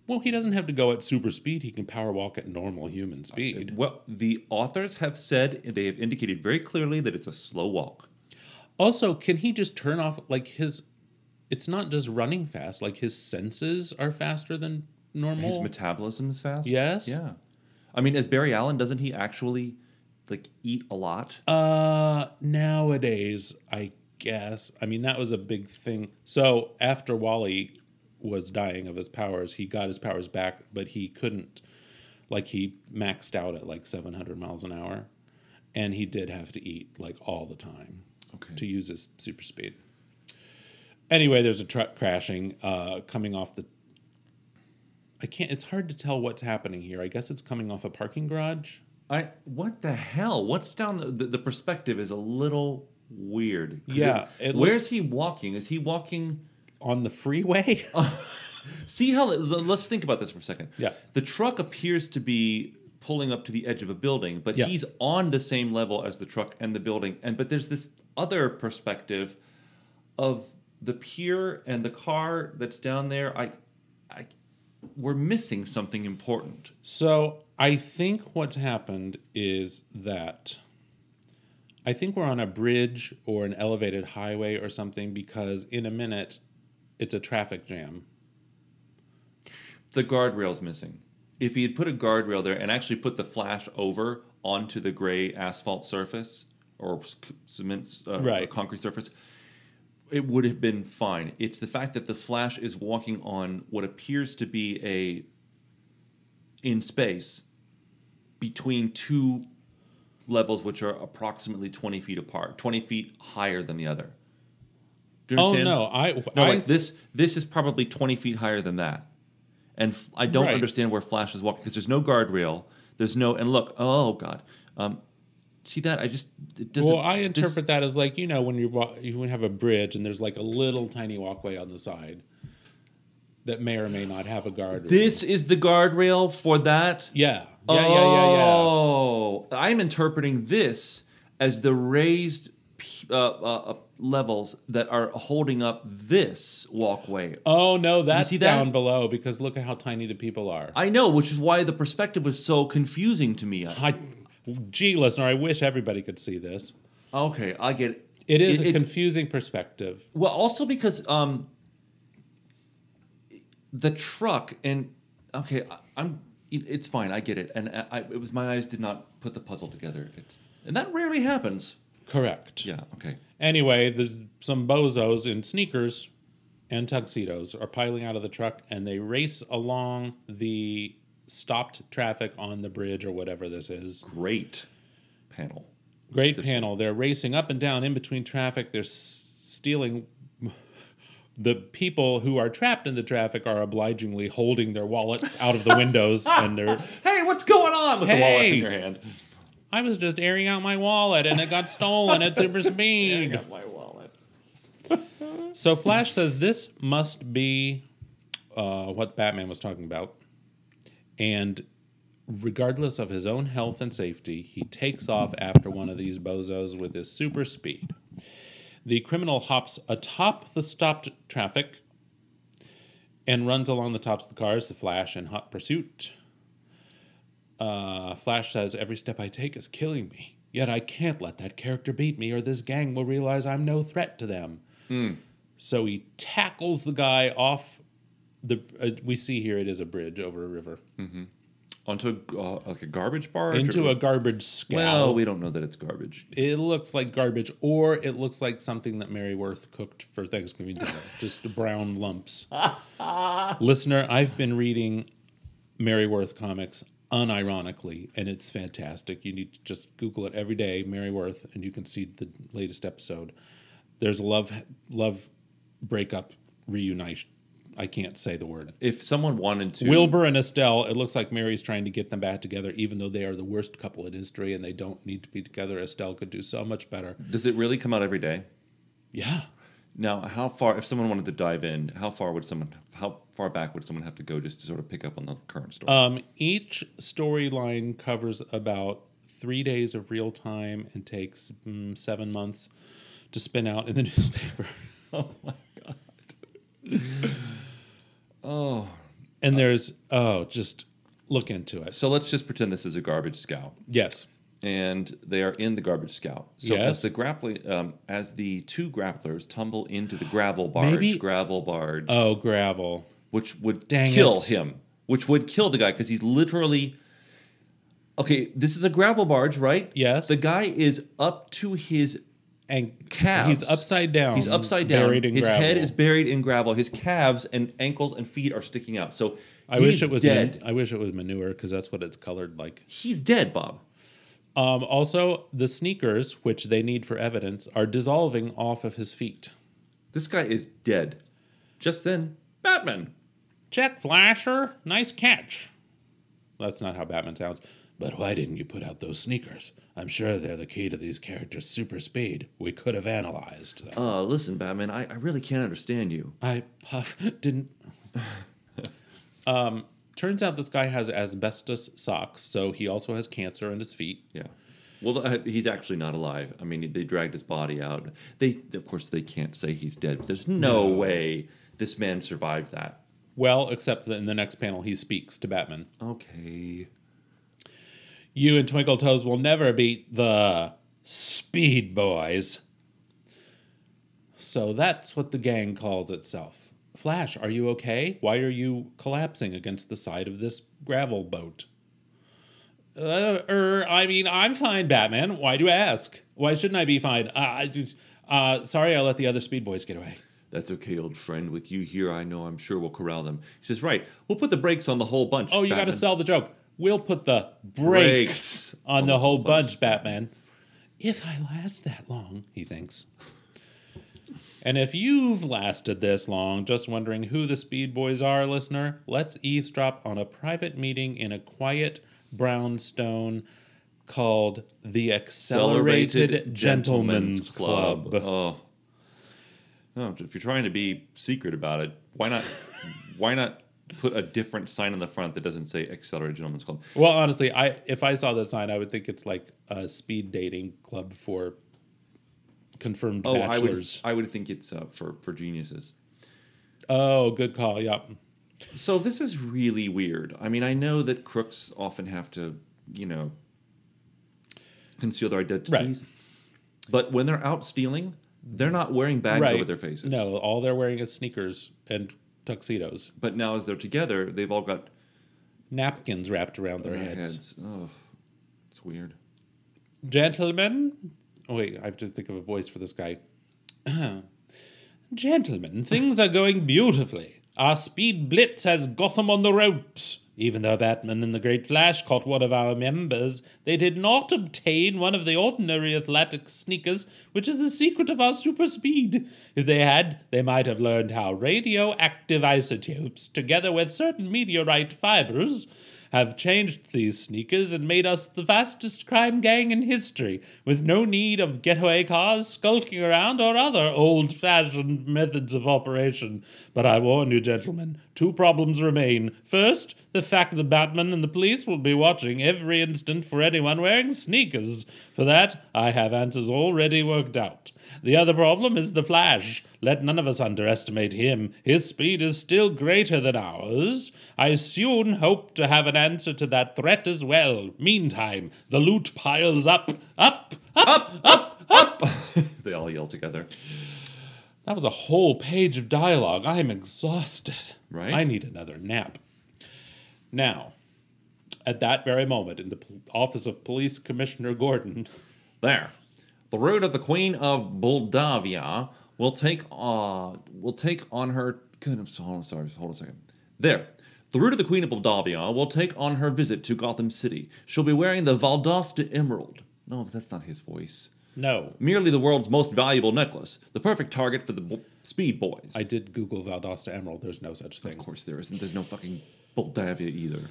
B: Well, he doesn't have to go at super speed. He can power walk at normal human speed.
E: Well, the authors have said they have indicated very clearly that it's a slow walk.
B: Also, can he just turn off like his it's not just running fast. Like his senses are faster than normal.
E: His metabolism is fast.
B: Yes.
E: Yeah. I mean, as Barry Allen, doesn't he actually like eat a lot?
B: Uh, nowadays, I guess. I mean, that was a big thing. So after Wally was dying of his powers, he got his powers back, but he couldn't. Like he maxed out at like 700 miles an hour, and he did have to eat like all the time
E: Okay.
B: to use his super speed. Anyway, there's a truck crashing, uh, coming off the. I can't. It's hard to tell what's happening here. I guess it's coming off a parking garage.
E: I what the hell? What's down the the, the perspective is a little weird.
B: Yeah, it
E: where's
B: looks-
E: he walking? Is he walking?
B: on the freeway.
E: See how? Let's think about this for a second.
B: Yeah.
E: The truck appears to be pulling up to the edge of a building, but
B: Yeah.
E: he's on the same level as the truck and the building. And but there's this other perspective of the pier and the car that's down there. I, I, we're missing something important.
B: So I think what's happened is that I think we're on a bridge or an elevated highway or something because in a minute it's a traffic jam.
E: The guardrail's missing. If he had put a guardrail there and actually put the flash over onto the gray asphalt surface or cement uh,
B: Right.
E: concrete surface, it would have been fine. It's the fact that the flash is walking on what appears to be a in space between two levels which are approximately 20 feet apart 20 feet higher than the other do you
B: Oh no, I
E: no
B: I,
E: like this this is probably 20 feet higher than that and f- i don't
B: Right.
E: understand where flash is walking because there's no guardrail there's no and look oh god um, see that i just it doesn't
B: well, I
E: this-
B: interpret that as like you know when you wa- you have a bridge and there's like a little tiny walkway on the side that may or may not have a guard. or
E: this is the guardrail for that
B: Yeah. Yeah, yeah, yeah, yeah.
E: Oh, I'm interpreting this as the raised uh, uh, uh, levels that are holding up this walkway.
B: Oh no, that's
E: see that?
B: down below because look at how tiny the people are.
E: I know, which is why the perspective was so confusing to me.
B: I, gee, listener, I wish everybody could see this.
E: Okay, I get it.
B: It is
E: It-
B: a
E: it-
B: confusing perspective.
E: Well, also because um, the truck and okay, I, I'm. It's fine. I get it, and I, I, it was my eyes did not put the puzzle together. It's and that rarely happens.
B: Correct.
E: Yeah. Okay.
B: Anyway, there's some bozos in sneakers and tuxedos are piling out of the truck and they race along the stopped traffic on the bridge or whatever this is.
E: Great panel.
B: Great panel. They're racing up and down in between traffic. They're s- stealing. The people who are trapped in the traffic are obligingly holding their wallets out of the windows and they're
E: Hey, what's going on with the wallet in your hand?
B: I was just airing out my wallet and it got stolen at super speed.
E: my wallet.
B: So Flash says this must be uh, what Batman was talking about. And regardless of his own health and safety, he takes off after one of these bozos with his super speed. The criminal hops atop the stopped traffic and runs along the tops of the cars, the Flash in hot pursuit. Uh, Flash says, Every step I take is killing me. Yet I can't let that character beat me, or this gang will realize I'm no threat to them. So he tackles the guy off the. Uh, we see here it is a bridge over a river
E: Onto a, uh, like a garbage barge?
B: into
E: or-
B: a garbage scow.
E: Well, we don't know that it's garbage.
B: it looks like garbage, or it looks like something that Mary Worth cooked for Thanksgiving dinner, just brown lumps. Listener, I've been reading Mary Worth comics unironically, and it's fantastic. You need to just Google it every day, Mary Worth, and you can see the latest episode. There's a love love breakup reunition. I can't say the word.
E: If someone wanted to.
B: Wilbur and Estelle, it looks like Mary's trying to get them back together, even though they are the worst couple in history and they don't need to be together. Estelle could do so much better.
E: Does it really come out every day?
B: Yeah.
E: Now, how far, if someone wanted to dive in, how far would someone, how far back would someone have to go just to sort of pick up on the current story?
B: Um, each storyline covers about three days of real time and takes mm, seven months to spin out in the newspaper.
E: oh my God. Oh.
B: And there's, oh, just look into it.
E: So let's just pretend this is a garbage scow.
B: Yes.
E: and they are in the garbage scout. So
B: Yes.
E: as the grappling, um, as the two grapplers tumble into the gravel barge,
B: Maybe-
E: gravel barge,
B: Oh, gravel.
E: which would
B: Dang
E: kill
B: it.
E: him, which would kill the guy because he's literally. Okay, this is a gravel barge, right?
B: Yes.
E: The guy is up to his
B: And
E: calves.
B: He's upside down.
E: He's upside down.
B: Buried in
E: his
B: gravel.
E: head is buried in gravel. His calves and ankles and feet are sticking out. So
B: I wish it was.
E: dead.
B: Man, I wish it was manure because that's what it's colored like.
E: he's dead, Bob.
B: Um, also, the sneakers, which they need for evidence, are dissolving off of his feet.
E: This guy is dead. Just then, Batman.
B: Check, Flasher. Nice catch. That's not how Batman sounds. But why didn't you put out those sneakers? I'm sure they're the key to these characters' super speed. We could have analyzed them.
E: Uh, listen, Batman, I, I really can't understand you.
B: I puff didn't. um, turns out this guy has asbestos socks, so he also has cancer in his feet.
E: Yeah. Well, uh, he's actually not alive. I mean, they dragged his body out. They, of course, they can't say he's dead. But there's no, way this man survived that.
B: Well, except that in the next panel he speaks to Batman.
E: Okay.
B: You and Twinkle Toes will never beat the Speed Boys. So that's what the gang calls itself. Flash, are you okay? Why are you collapsing against the side of this gravel boat? Uh, er, I mean, I'm fine, Batman. Why do you ask? Why shouldn't I be fine? Uh, I, uh, sorry, I let the other Speed Boys get away.
E: That's okay, old friend. With you here, I know I'm sure we'll corral them. He says, right, we'll put the brakes on the whole bunch.
B: Oh, you got to sell the joke. We'll put the
E: Brakes
B: brakes on the oh, whole bunch, Batman. If I last that long, he thinks. And if you've lasted this long, just wondering who the Speed Boys are, listener, let's eavesdrop on a private meeting in a quiet brownstone called the Accelerated, Gentlemen's Club.
E: Oh. No, if you're trying to be secret about it, why not? why not put a different sign on the front that doesn't say Accelerated Gentlemen's Club?
B: Well, honestly, I if I saw the sign, I would think it's like a speed dating club for confirmed
E: Oh, I would.
B: bachelors.
E: I would think it's uh, for for geniuses.
B: Oh, good call. Yep.
E: So this is really weird. I mean, I know that crooks often have to, you know, conceal their identities. Right. But when they're out stealing, they're not wearing bags
B: right.
E: over their faces.
B: No, all they're wearing is sneakers and tuxedos,
E: But now as they're together, they've all got
B: napkins wrapped around their, heads.
E: heads. Oh, it's weird.
B: Gentlemen, oh, wait, I have to think of a voice for this guy. Gentlemen, things are going beautifully. Our speed blitz has Gotham on the ropes. Even though Batman and the Great Flash caught one of our members, they did not obtain one of the ordinary athletic sneakers, which is the secret of our super speed. If they had, they might have learned how radioactive isotopes, together with certain meteorite fibers, have changed these sneakers and made us the fastest crime gang in history, with no need of getaway cars, skulking around, or other old fashioned methods of operation. But I warn you, gentlemen, two problems remain. First, the fact that Batman and the police will be watching every instant for anyone wearing sneakers. For that, I have answers already worked out. The other problem is the Flash. Let none of us underestimate him. His speed is still greater than ours. I soon hope to have an answer to that threat as well. Meantime, the loot piles up, up, up, up, up.
E: They all yell together.
B: That was a whole page of dialogue. I'm exhausted.
E: Right?
B: I need another nap. Now, at that very moment, in the office of Police Commissioner Gordon,
E: There. The road of the Queen of Moldavia will take uh will take on her good I'm sorry, sorry, hold on a second. There. The route of the Queen of Moldavia will take on her visit to Gotham City. She'll be wearing the Valdosta Emerald. No, that's not his voice.
B: no,
E: Merely the world's most valuable necklace, the perfect target for the Bo- Speed Boys.
B: I did Google Valdosta Emerald. There's no such thing.
E: of course there isn't. There's no fucking Moldavia either.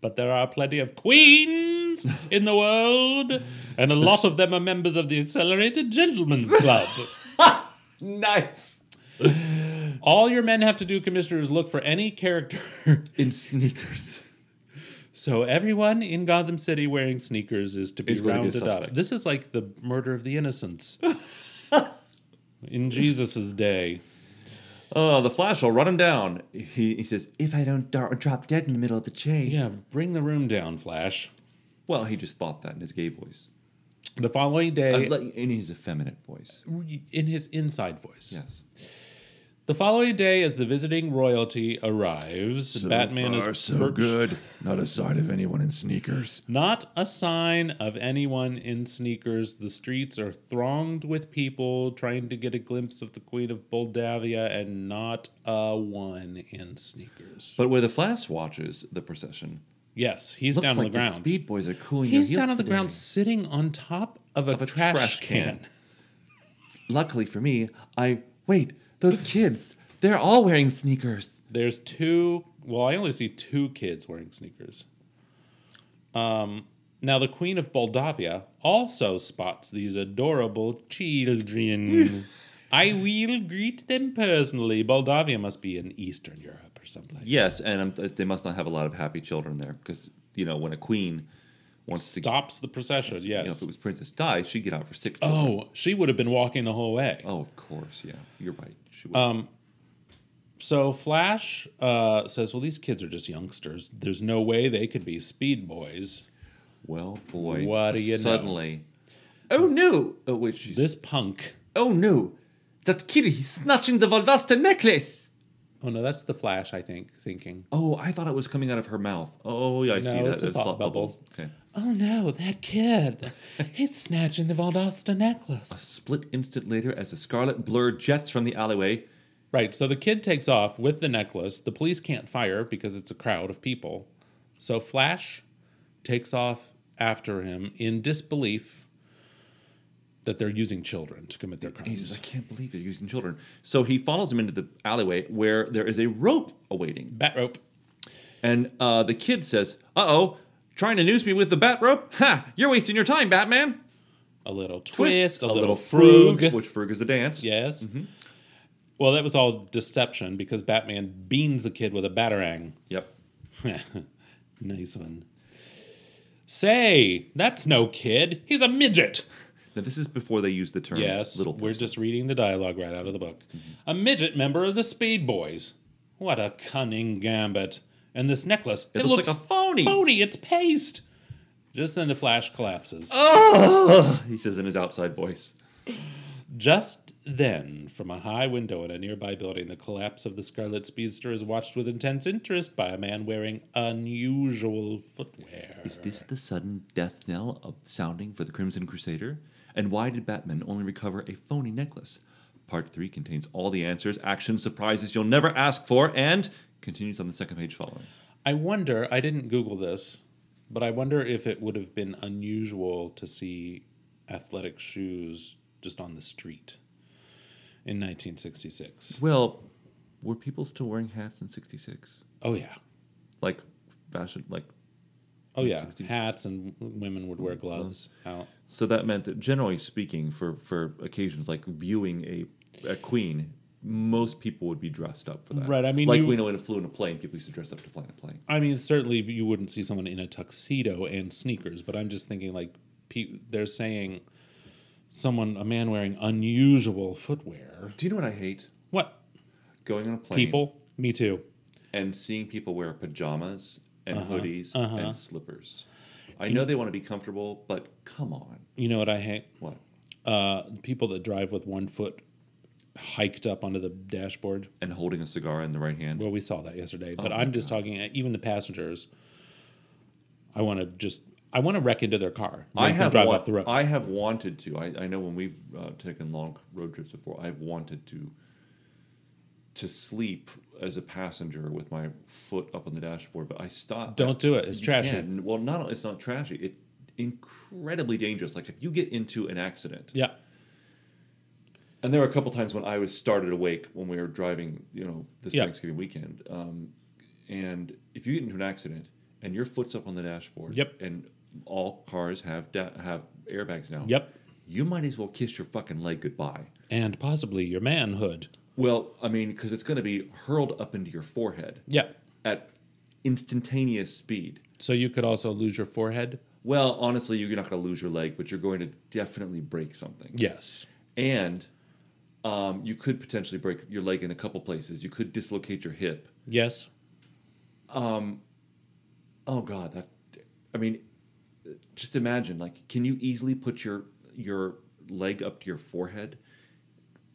B: But there are plenty of queens in the world, and a lot of them are members of the Accelerated Gentlemen's Club.
E: Nice.
B: All your men have to do, Commissioner, is look for any character.
E: In sneakers.
B: so everyone in Gotham City wearing sneakers is to be
E: Is going to be a
B: rounded up.
E: suspect.
B: This is like the murder of the innocents in Jesus' day.
E: Oh, the Flash will run him down. He, he says, if I don't dar- drop dead in the middle of the chase.
B: Yeah, bring the room down, Flash.
E: Well, he just thought that in his gay voice,
B: The following
E: Uh,
B: day,
E: like, in his effeminate voice.
B: in his inside voice.
E: Yes.
B: The following day, as the visiting royalty arrives, Batman is so perched-
E: Not a sign of anyone in sneakers.
B: Not a sign of anyone in sneakers. The streets are thronged with people trying to get a glimpse of the Queen of Moldavia, and not a one in sneakers.
E: But where the Flash watches the procession,
B: yes, he's down
E: like
B: on the ground.
E: Speed Boys are cooling
B: he's down on the
E: today.
B: ground, sitting on top of a,
E: Of a
B: trash,
E: trash
B: can.
E: can. Luckily for me, I wait. Those kids, they're all wearing sneakers.
B: There's two. Well, I only see two kids wearing sneakers. Um, now the Queen of Moldavia also spots these adorable children. I will greet them personally. Moldavia must be in Eastern Europe or someplace.
E: Yes, and um, they must not have a lot of happy children there because you know when a queen to
B: Stops the procession.
E: you know,
B: Yes.
E: if it was Princess Di, she'd get out for six. children.
B: oh, she would have been walking the whole way.
E: Oh, of course, yeah, you're right. She would.
B: Um, So Flash uh, says, "Well, these kids are just youngsters. There's no way they could be speed boys."
E: well, boy,
B: what do you know?
E: suddenly? Oh no! Oh wait, she's
B: This punk.
E: Oh no! That kid, he's snatching the Valdosta necklace!
B: Oh no, that's the Flash. I think thinking.
E: Oh, I thought it was coming out of her mouth. Oh, yeah, I see
B: No,
E: that.
B: it's a
E: It's
B: pop
E: thought
B: bubble.
E: bubbles. Okay.
B: Oh no, that kid! He's snatching the Valdosta necklace.
E: A split instant later, as the scarlet blur jets from the alleyway,
B: Right. So the kid takes off with the necklace. The police can't fire because it's a crowd of people. So Flash takes off after him in disbelief that they're using children to commit their crimes.
E: he says. I can't believe they're using children. So he follows him into the alleyway where there is a rope awaiting.
B: Bat rope.
E: And uh, the kid says, Uh oh, trying to noose me with the bat rope? Ha! You're wasting your time, Batman!
B: A little twist, a, little,
E: little
B: frug.
E: frug, which frug is a dance.
B: Yes.
E: Mm-hmm.
B: Well, that was all deception because Batman beans the kid with a batarang.
E: Yep.
B: nice one. Say, that's no kid. He's a midget.
E: Now, this is before they use the term
B: Yes,
E: little
B: we're just reading the dialogue right out of the book. A midget member of the Speed Boys. What a cunning gambit. And this necklace,
E: It looks like a phony.
B: Phony, it's paste. Just then the flash collapses.
E: Oh, he says in his outside voice.
B: Just then, from a high window in a nearby building, the collapse of the Scarlet Speedster is watched with intense interest by a man wearing unusual footwear.
E: Is this the sudden death knell of sounding for the Crimson Crusader? And why did Batman only recover a phony necklace? Part 3 contains all the answers, action, surprises you'll never ask for, and continues on the second page following.
B: I wonder, I didn't Google this, but I wonder if it would have been unusual to see athletic shoes just on the street in 1966.
E: Well, were people still wearing hats in 66?
B: Oh, yeah.
E: Like fashion, like.
B: Oh, yeah.
E: 60s.
B: Hats and women would wear gloves out.
E: So that meant that generally speaking, for, for occasions like viewing a, a queen, most people would be dressed up for that.
B: Right, I mean,
E: like
B: you-
E: we know when it flew in a plane, people used to dress up to fly in a plane.
B: I mean, certainly you wouldn't see someone in a tuxedo and sneakers, but I'm just thinking like they're saying someone, a man wearing unusual footwear.
E: Do you know what I hate?
B: What?
E: Going on a plane.
B: People? Me too.
E: and seeing people wear pajamas and
B: Uh-huh,
E: hoodies
B: uh-huh.
E: and slippers. I know they want to be comfortable, but come on.
B: You know what I hate?
E: What?
B: Uh, people that drive with one foot hiked up onto the dashboard.
E: And holding a cigar in the right hand.
B: Well, we saw that yesterday, but
E: Oh my
B: I'm just talking uh, even the passengers. I want to just I want to wreck into their car.
E: I have
B: drive off the road.
E: I have wanted to. I, I know when we've uh, taken long road trips before, I've wanted to to sleep as a passenger with my foot up on the dashboard, but I stopped.
B: Don't do it. It's trashy.
E: can't. Well, not it's not trashy. It's incredibly dangerous. Like if you get into an accident,
B: yeah.
E: And there were a couple times when I was started awake when we were driving, you know, this
B: Yeah.
E: Thanksgiving weekend. Um, and if you get into an accident and your foot's up on the dashboard,
B: Yep.
E: and all cars have da- have airbags now,
B: Yep.
E: you might as well kiss your fucking leg goodbye.
B: And possibly your manhood.
E: Well, I mean, because it's going to be hurled up into your forehead
B: Yeah.
E: at instantaneous speed.
B: So you could also lose your forehead.
E: Well, honestly, you're not going to lose your leg, but you're going to definitely break something.
B: Yes.
E: And um, you could potentially break your leg in a couple places. You could dislocate your hip.
B: Yes.
E: Um, Oh God, that I mean, just imagine, like, can you easily put your your leg up to your forehead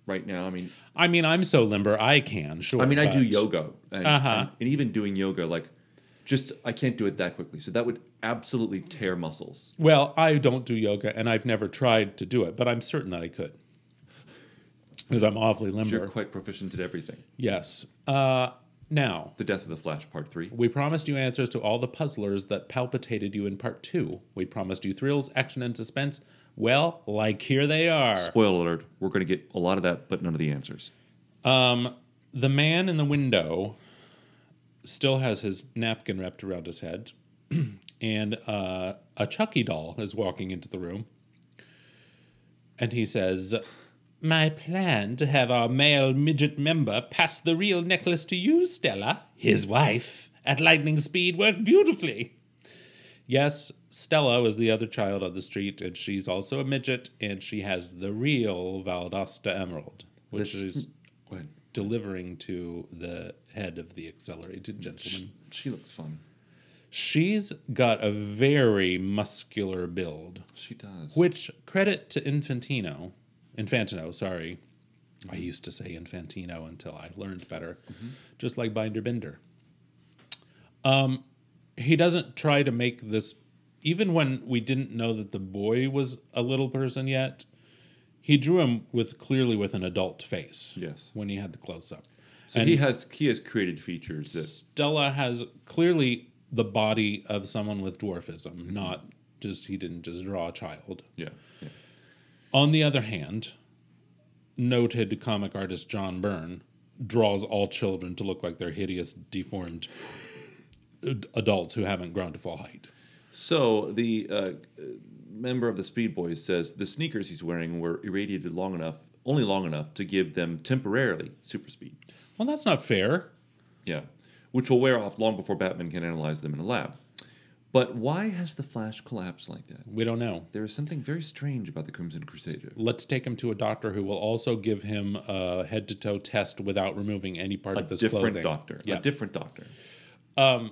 E: right now? I mean,
B: I mean, I'm so limber, I can, sure.
E: I mean, I do yoga, and,
B: Uh-huh.
E: and, and even doing yoga, like, just I can't do it that quickly. So that would absolutely tear muscles.
B: Well, I don't do yoga, and I've never tried to do it, but I'm certain that I could. Because I'm awfully limber.
E: You're quite proficient at everything.
B: yes. Uh, now,
E: The Death of the Flash, Part Three.
B: we promised you answers to all the puzzlers that palpitated you in part two. We promised you thrills, action, and suspense. Well, like here they are.
E: Spoiler alert: We're going to get a lot of that, but none of the answers.
B: Um, the man in the window still has his napkin wrapped around his head, and uh, a Chucky doll is walking into the room. And he says, My plan to have our male midget member pass the real necklace to you, Stella, his wife, at lightning speed worked beautifully. Yes, Stella was the other child on the street, and she's also a midget, and she has the real Valdosta Emerald, which
E: This-
B: is delivering to the head of the accelerated gentleman.
E: She looks fun.
B: She's got a very muscular build,
E: She does.
B: which credit to Infantino, Infantino, sorry. I used to say Infantino until I learned better, just like Binder Binder. Um, he doesn't try to make this, even when we didn't know that the boy was a little person yet. He drew him with clearly with an adult face.
E: Yes.
B: when he had the close up.
E: So he has he has created features that
B: Stella has clearly the body of someone with dwarfism, not just he didn't just draw a child.
E: yeah, yeah.
B: On the other hand, noted comic artist John Byrne draws all children to look like they're hideous, deformed adults who haven't grown to full height.
E: So the uh, member of the Speed Boys says the sneakers he's wearing were irradiated long enough, only long enough to give them temporarily super speed.
B: Well, that's not fair.
E: Yeah, which will wear off long before Batman can analyze them in a lab. But why has the Flash collapsed like that?
B: We don't know.
E: There is something very strange about the Crimson Crusader.
B: Let's take him to a doctor who will also give him a head to toe test without removing any part
E: A
B: of his
E: different
B: clothing.
E: doctor.
B: Yeah.
E: A different doctor.
B: Um,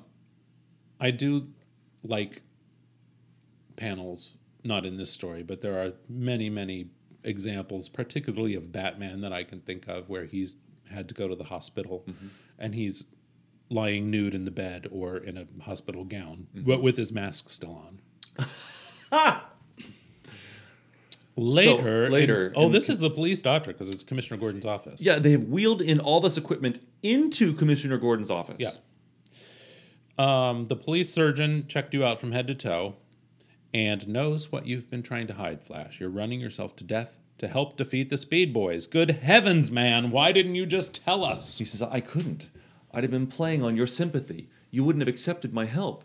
B: I do like panels, not in this story, but there are many, many examples, particularly of Batman that I can think of where he's had to go to the hospital mm-hmm. and he's lying nude in the bed or in a hospital gown, but with his mask still on. later, in-
E: later
B: oh,
E: in-
B: this is the police doctor because it's Commissioner Gordon's office.
E: Yeah, they have wheeled in all this equipment into Commissioner Gordon's office.
B: Yeah. Um, the police surgeon checked you out from head to toe and knows what you've been trying to hide, Flash. You're running yourself to death to help defeat the Speed Boys. Good heavens, man. Why didn't you just tell us?
E: He says, I couldn't. I'd have been playing on your sympathy. You wouldn't have accepted my help.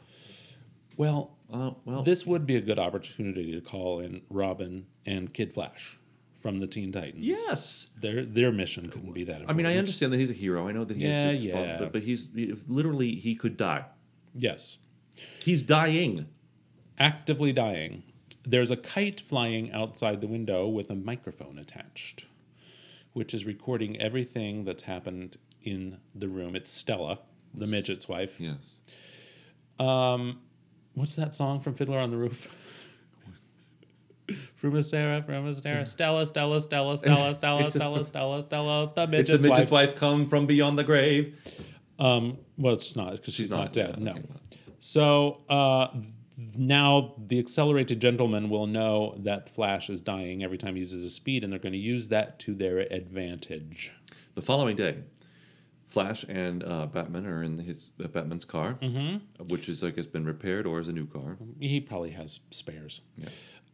B: Well,
E: Uh, well,
B: this would be a good opportunity to call in Robin and Kid Flash from the Teen Titans.
E: yes.
B: Their their mission couldn't be that important.
E: I mean, I understand that he's a hero. I know that he
B: Yeah,
E: is fun,
B: yeah.
E: but, but he's literally he could die.
B: Yes.
E: He's dying.
B: actively dying. There's a kite flying outside the window with a microphone attached, which is recording everything that's happened in the room. It's Stella, the midget's wife.
E: Yes.
B: What's that song from Fiddler on the Roof? Frumacera, Frumacera, Stella, Stella, Stella, Stella, Stella,
E: It's
B: Stella, Stella, Stella, the
E: It's
B: midget's,
E: a midget's
B: wife.
E: wife. come from beyond the grave.
B: Um, well, it's not because she's,
E: She's
B: not,
E: not,
B: dead. no.
E: okay.
B: So uh, now the accelerated gentleman will know that Flash is dying every time he uses his speed, and they're going to use that to their advantage.
E: The following day, Flash and uh, Batman are in his uh, Batman's car,
B: Mm-hmm.
E: which is I guess been repaired or is a new car.
B: He probably has spares.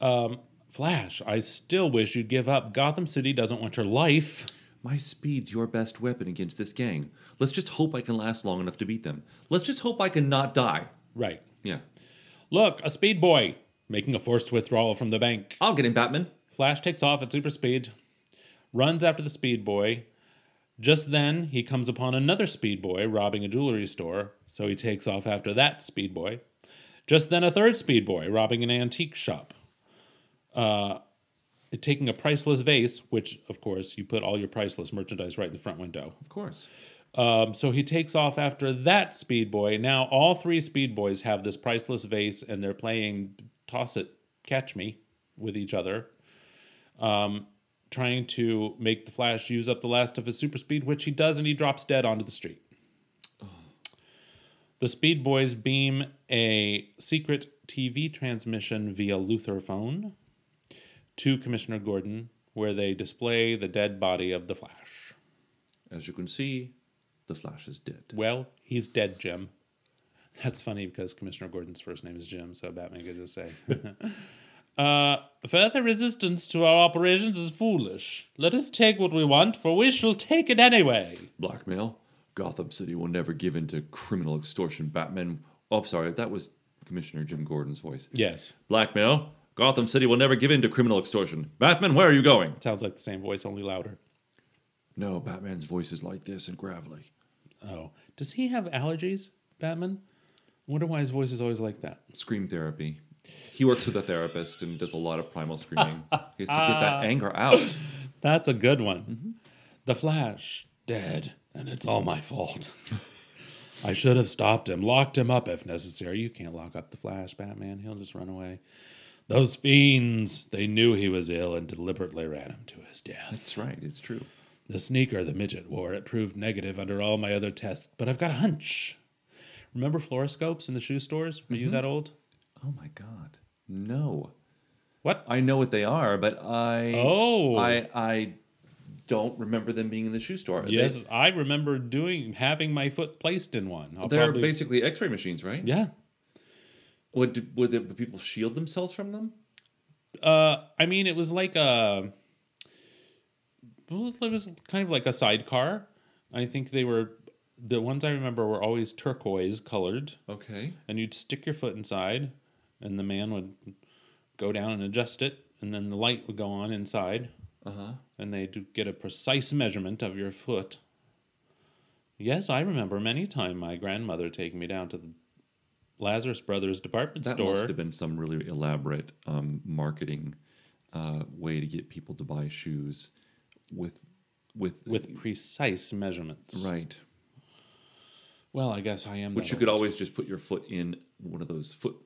B: Um, Flash, I still wish you'd give up. Gotham City doesn't want your life.
E: My speed's your best weapon against this gang. Let's just hope I can last long enough to beat them. Let's just hope I can not die.
B: Right.
E: Yeah.
B: Look, a speed boy making a forced withdrawal from the bank.
E: I'll get him, Batman.
B: Flash takes off at super speed, runs after the speed boy. Just then, he comes upon another speed boy robbing a jewelry store, so he takes off after that speed boy. Just then, a third speed boy robbing an antique shop. Uh, taking a priceless vase, which, of course, you put all your priceless merchandise right in the front window.
E: Of course.
B: Um, so he takes off after that speed boy. Now all three speed boys have this priceless vase, and they're playing toss it, catch me with each other, um, trying to make the Flash use up the last of his super speed, which he does, and he drops dead onto the street. The Speed Boys beam a secret TV transmission via Luther phone to Commissioner Gordon, where they display the dead body of the Flash.
E: As you can see, the Flash is dead.
B: Well, he's dead, Jim. That's funny because Commissioner Gordon's first name is Jim, so Batman could just say. uh, further resistance to our operations is foolish. Let us take what we want, for we shall take it anyway.
E: Blackmail. Gotham City will never give in to criminal extortion. Batman. Oh, sorry, that was Commissioner Jim Gordon's voice.
B: Yes,
E: Blackmail. Gotham City will never give in to criminal extortion. Batman, where are you going?
B: sounds like the same voice, only louder.
E: No, Batman's voice is like this and gravelly.
B: Oh, does he have allergies, Batman? I wonder why his voice is always like that.
E: Scream therapy. He works with a therapist and does a lot of primal screaming. he has to get that ah. anger out.
B: That's a good one. Mm-hmm. The Flash, dead, and it's all my fault. I should have stopped him, locked him up if necessary. You can't lock up the Flash, Batman. He'll just run away. Those fiends, they knew he was ill and deliberately ran him to his death.
E: That's right, it's true.
B: The sneaker the midget wore, it proved negative under all my other tests, but I've got a hunch. Remember fluoroscopes in the shoe stores? Are you mm-hmm. that old?
E: Oh my god. No.
B: What?
E: I know what they are, but I
B: Oh.
E: I I don't remember them being in the shoe store. They-
B: Yes, I remember doing having my foot placed in one. I'll
E: they're
B: probably-
E: basically X-ray machines, right?
B: yeah.
E: Would would the people shield themselves from them?
B: Uh, I mean, it was like a. Well, it was kind of like a sidecar. I think they were the ones I remember were always turquoise colored,
E: Okay.
B: and you'd stick your foot inside, and the man would go down and adjust it, and then the light would go on inside,
E: Uh huh.
B: and they'd get a precise measurement of your foot. Yes, I remember many time my grandmother taking me down to the Lazarus Brothers department
E: That
B: store.
E: must have been some really elaborate um, marketing uh, way to get people to buy shoes with with
B: with precise measurements.
E: right.
B: Well, I guess I am.
E: Which
B: that
E: you could always just put your foot in one of those foot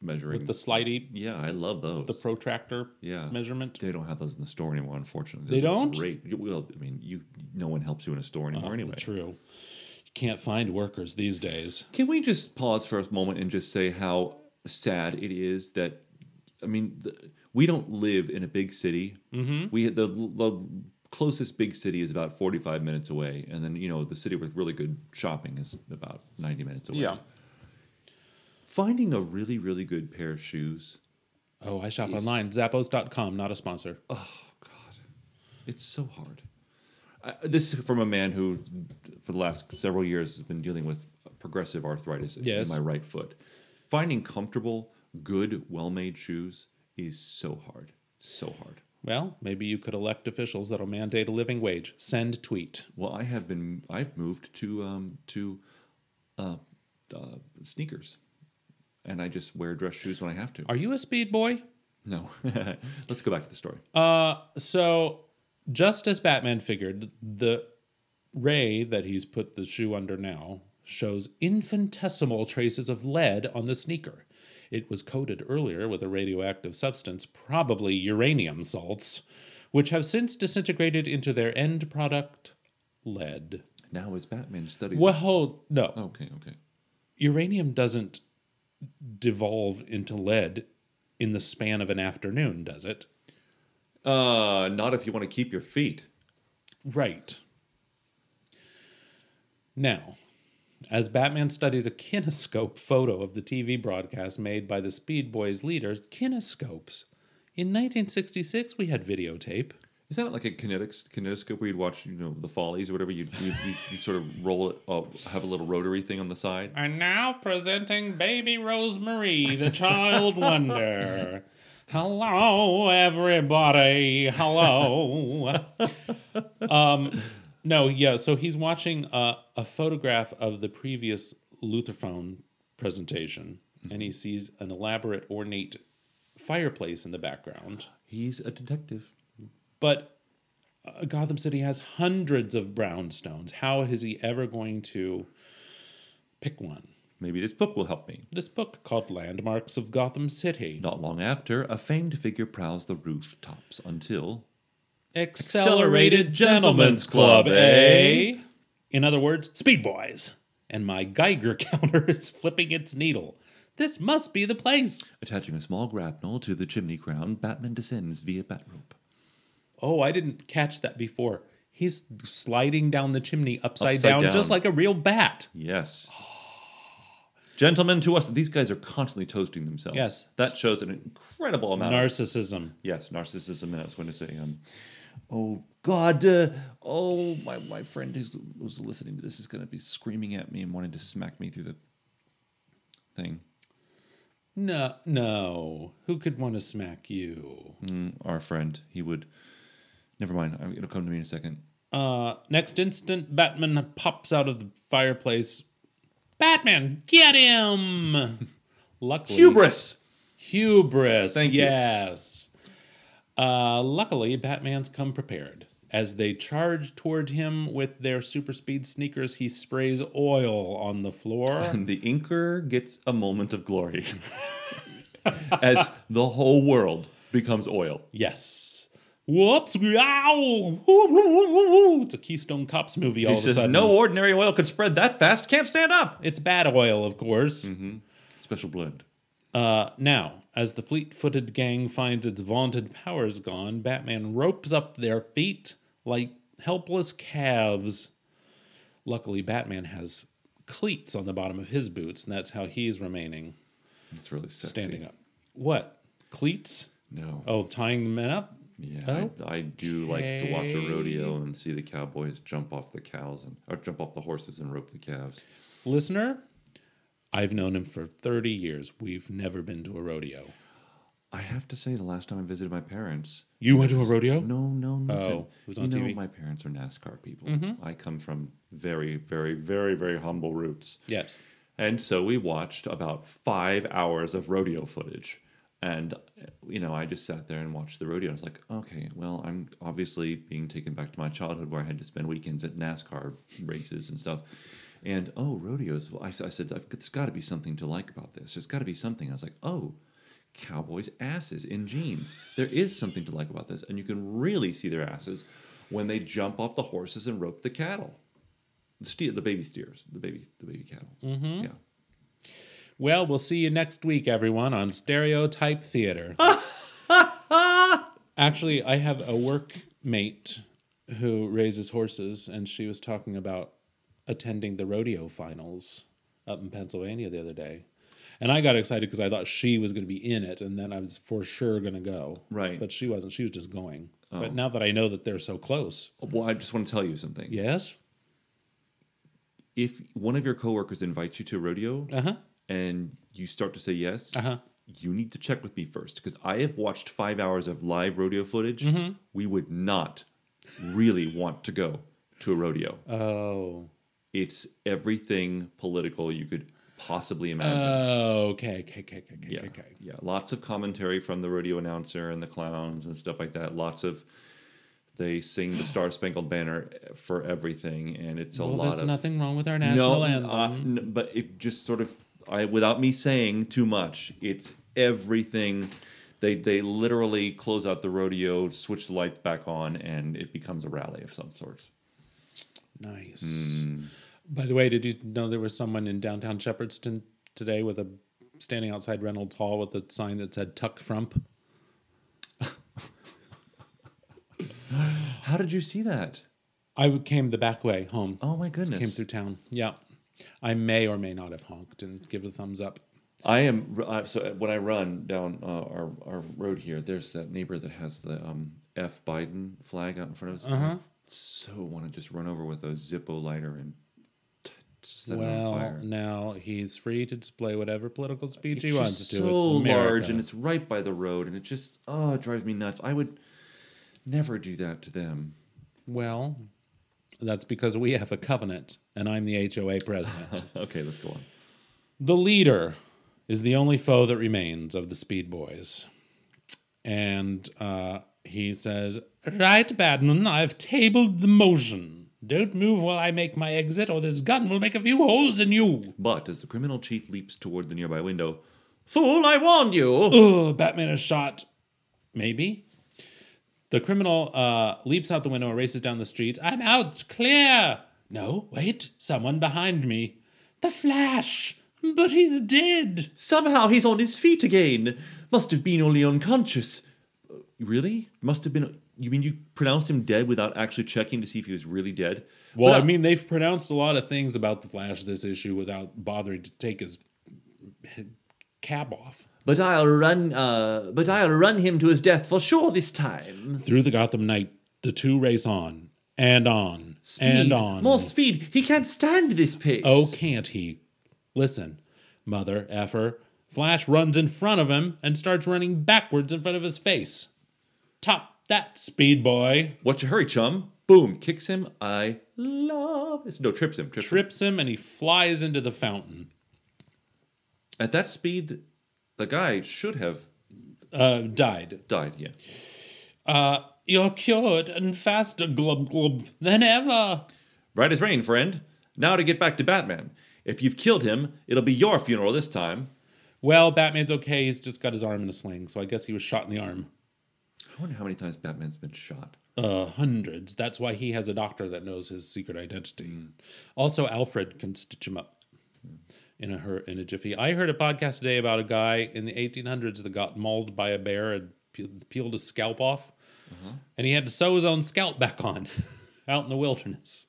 E: measuring.
B: with the slidey,
E: yeah, I love those.
B: the protractor
E: Yeah.
B: measurement.
E: They don't have those in the store anymore, unfortunately.
B: They
E: Those are
B: don't?
E: Great. Well, I mean, you no one helps you in a store anymore
B: Oh,
E: anyway.
B: True. You can't find workers these days.
E: Can we just pause for a moment and just say how sad it is that, I mean, the, we don't live in a big city. Mm-hmm. We the, the closest big city is about forty five minutes away, and then you know the city with really good shopping is about ninety minutes away. Finding a really really good pair of shoes,
B: Oh, I shop online. Zappos.com, not a sponsor. Oh, God.
E: It's so hard. I, this is from a man who, for the last several years, has been dealing with progressive arthritis
B: Yes.
E: in my right foot. Finding comfortable, good, well-made shoes is so hard, so hard.
B: Well, maybe you could elect officials that'll mandate a living wage. Send tweet.
E: Well, I have been. I've moved to um, to uh, uh, sneakers, and I just wear dress shoes when I have to.
B: Are you a speed boy?
E: no, let's go back to the story.
B: Uh, so just as Batman figured, the ray that he's put the shoe under now shows infinitesimal traces of lead on the sneaker. It was coated earlier with a radioactive substance, probably uranium salts, which have since disintegrated into their end product, lead.
E: now, as Batman studies,
B: Well, hold no.
E: Okay, okay.
B: Uranium doesn't devolve into lead in the span of an afternoon, does it?
E: Uh, not if you want to keep your feet.
B: Right. Now, as Batman studies a kinescope photo of the TV broadcast made by the Speed Boys leader, kinescopes. In 1966, we had videotape.
E: Is that like a kinetics kinetoscope where you'd watch, you know, the Follies or whatever? You you you sort of roll it, uh, have a little rotary thing on the side.
B: And now presenting Baby Rosemary, the child wonder. Hello, everybody. Hello. um, no, yeah. So he's watching a, a photograph of the previous Lutherphone presentation, and he sees an elaborate, ornate fireplace in the background.
E: He's a detective.
B: But uh, Gotham City has hundreds of brownstones. How is he ever going to pick one?
E: Maybe this book will help me.
B: This book called Landmarks of Gotham City.
E: Not long after, a famed figure prowls the rooftops until
B: Accelerated Gentlemen's Club, eh? In other words, Speed Boys. And my Geiger counter is flipping its needle. This must be the place.
E: attaching a small grapnel to the chimney crown, Batman descends via bat rope.
B: Oh, I didn't catch that before. He's sliding down the chimney upside,
E: Upside
B: down,
E: down.
B: just like a real bat.
E: Yes. Gentlemen to us, these guys are constantly toasting themselves.
B: Yes.
E: That shows an incredible amount of
B: Narcissism.
E: Yes, narcissism. And I was going to say, um, oh God, uh, oh my my friend who's who's listening to this is going to be screaming at me and wanting to smack me through the thing.
B: No, no. Who could want to smack you?
E: Mm, our friend, he would. Never mind. It'll come to me in a second.
B: Uh, next instant, Batman pops out of the fireplace. Batman, get him! Luckily,
E: Hubris.
B: Hubris.
E: Thank you.
B: yes. Uh, luckily, Batman's come prepared. As they charge toward him with their super speed sneakers, he sprays oil on the floor.
E: And the inker gets a moment of glory as the whole world becomes oil.
B: yes. Whoops! Ow! It's a Keystone Cops movie all
E: He
B: of a sudden.
E: "No ordinary oil could spread that fast. Can't stand up."
B: It's bad oil, of course.
E: Special blend.
B: Uh, now, as the fleet footed gang finds its vaunted powers gone, Batman ropes up their feet like helpless calves. Luckily, Batman has cleats on the bottom of his boots, and that's how he's remaining
E: It's really sexy.
B: standing up. What? Cleats?
E: No.
B: Oh, tying the men up?
E: Yeah, I, I do like to watch a rodeo and see the cowboys jump off the cows and or jump off the horses and rope the calves.
B: Listener, I've known him for 30 years. We've never been to a rodeo.
E: I have to say, the last time I visited my parents,
B: You went to a rodeo?
E: no, no, listen,
B: Oh, it was
E: you know,
B: TV?
E: my parents are NASCAR people. Mm-hmm. I come from very, very, very, very humble roots.
B: Yes.
E: And so we watched about five hours of rodeo footage. And, you know, I just sat there and watched the rodeo. I was like, okay, well, I'm obviously being taken back to my childhood where I had to spend weekends at NASCAR races and stuff. And, oh, rodeos. Well, I, I said, I've, there's got to be something to like about this. There's got to be something. I was like, oh, cowboys' asses in jeans. There is something to like about this. And you can really see their asses when they jump off the horses and rope the cattle. The, steer, the baby steers, the baby, the baby cattle. Mm-hmm. Yeah.
B: Well, we'll see you next week, everyone, on Stereotype Theater. Actually, I have a workmate who raises horses, and she was talking about attending the rodeo finals up in Pennsylvania the other day. And I got excited because I thought she was going to be in it, and then I was for sure going to go.
E: Right.
B: But she wasn't. She was just going.
E: Oh.
B: But now that I know that they're so close,
E: Well, I just want to tell you something.
B: yes,
E: If one of your coworkers invites you to a rodeo
B: uh huh,
E: and you start to say yes,
B: uh huh.
E: you need to check with me first because I have watched five hours of live rodeo footage.
B: Mm-hmm.
E: We would not really want to go to a rodeo.
B: Oh,
E: it's everything political you could possibly imagine.
B: oh, okay, okay, okay, okay, okay,
E: yeah,
B: okay.
E: yeah. Lots of commentary from the rodeo announcer and the clowns and stuff like that. Lots of they sing the Star Spangled Banner for everything, and it's a
B: Well,
E: lot
B: there's
E: of
B: nothing wrong with our national
E: no,
B: anthem.
E: uh, n- but it just sort of, I without me saying too much, it's everything. They they literally close out the rodeo, switch the lights back on, and it becomes a rally of some sorts.
B: Nice.
E: Hmm.
B: By the way, did you know there was someone in downtown Shepherdstown today with a standing outside Reynolds Hall with a sign that said "Tuck Frump"?
E: How did you see that?
B: I came the back way home.
E: Oh my goodness!
B: Came through town. Yeah, I may or may not have honked and give a thumbs up.
E: I am uh, so when I run down uh, our our road here. There's that neighbor that has the um, F Biden flag out in front of us.
B: Uh-huh.
E: I so want to just run over with a Zippo lighter and t- set it on
B: Well,
E: fire.
B: now he's free to display whatever political speech
E: It's
B: he wants to.
E: so
B: it's
E: large and it's right by the road, and it just oh, it drives me nuts. I would never do that to them.
B: well, that's because we have a covenant, and I'm the HOA president.
E: okay, let's go on.
B: The leader is the only foe that remains of the Speed Boys. And uh, he says, Right, Badman, I've tabled the motion. Don't move while I make my exit, or this gun will make a few holes in you.
E: But as the criminal chief leaps toward the nearby window, Fool, I warned you!
B: Ugh, Batman is shot. Maybe. The criminal uh, leaps out the window and races down the street. I'm out, clear. No, wait, someone behind me. The Flash! But he's dead.
E: Somehow he's on his feet again. Must have been only unconscious. Really? Must have been. You mean you pronounced him dead without actually checking to see if he was really dead?
B: Well,
E: But
B: I mean, they've pronounced a lot of things about the Flash this issue without bothering to take his cap off.
E: But I'll run. Uh, but I'll run him to his death for sure this time.
B: Through the Gotham night, the two race on and on and on.
E: more speed. He can't stand this pace.
B: Oh, can't he? Listen, mother effer. Flash runs in front of him and starts running backwards in front of his face. Top that, speed boy.
E: What's your hurry, chum? Boom! Kicks him. I love this. No, trips him. Trips, him.
B: Trips him and he flies into the fountain.
E: At that speed, the guy should have
B: Uh, died.
E: died. Yeah.
B: Uh, you're cured and faster, glub glub, than ever.
E: Right as rain, friend. Now to get back to Batman. If you've killed him, it'll be your funeral this time.
B: Well, Batman's okay. He's just got his arm in a sling, so I guess he was shot in the arm.
E: I wonder how many times Batman's been shot.
B: Uh, hundreds. That's why he has a doctor that knows his secret identity. Also, Alfred can stitch him up in a hur- in a jiffy. I heard a podcast today about a guy in the 1800s that got mauled by a bear and pe- peeled his scalp off, and he had to sew his own scalp back on out in the wilderness.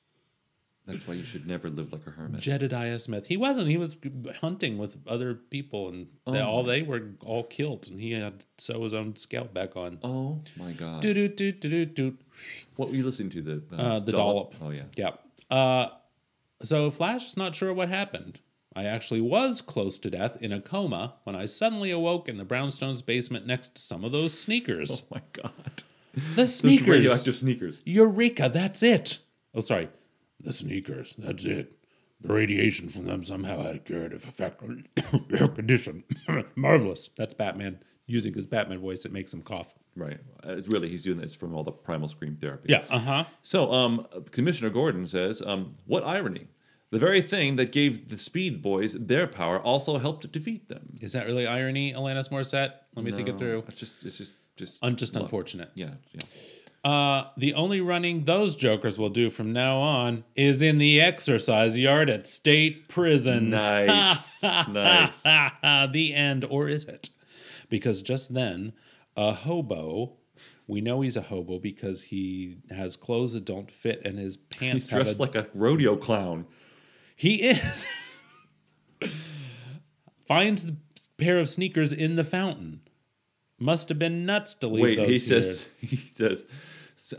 E: That's why you should never live like a hermit.
B: Jedediah Smith. He wasn't. He was hunting with other people, and they, all they were all killed, and he had to sew his own scalp back on.
E: Oh my god.
B: Do do do do do do.
E: What were you listening to? The
B: Uh, the dollop.
E: Oh yeah.
B: Yeah. Uh, so Flash is not sure what happened. I actually was close to death in a coma when I suddenly awoke in the brownstones basement next to some of those sneakers.
E: Oh my god.
B: the
E: Those
B: sneakers.
E: radioactive sneakers.
B: Eureka, that's it. Oh, sorry. The sneakers, that's it. The radiation from them somehow had a curative effect on your condition. Marvelous. That's Batman using his Batman voice. It makes him cough.
E: Right. It's really he's doing this from all the primal scream therapy.
B: Yeah, uh huh.
E: So, um, Commissioner Gordon says, um, what irony. The very thing that gave the Speed Boys their power also helped defeat them.
B: Is that really irony, Alanis Morissette? Let me think it through.
E: It's just, it's just, just,
B: Un- just
E: luck.
B: unfortunate.
E: Yeah, yeah.
B: Uh, the only running those jokers will do from now on is in the exercise yard at state prison.
E: Nice, nice.
B: the end, or is it? Because just then, a hobo. We know he's a hobo because he has clothes that don't fit and his pants
E: He's
B: have
E: dressed
B: a,
E: like a rodeo clown.
B: He is. Finds the pair of sneakers in the fountain. Must have been nuts to leave
E: Wait,
B: those
E: he
B: here.
E: says, he says,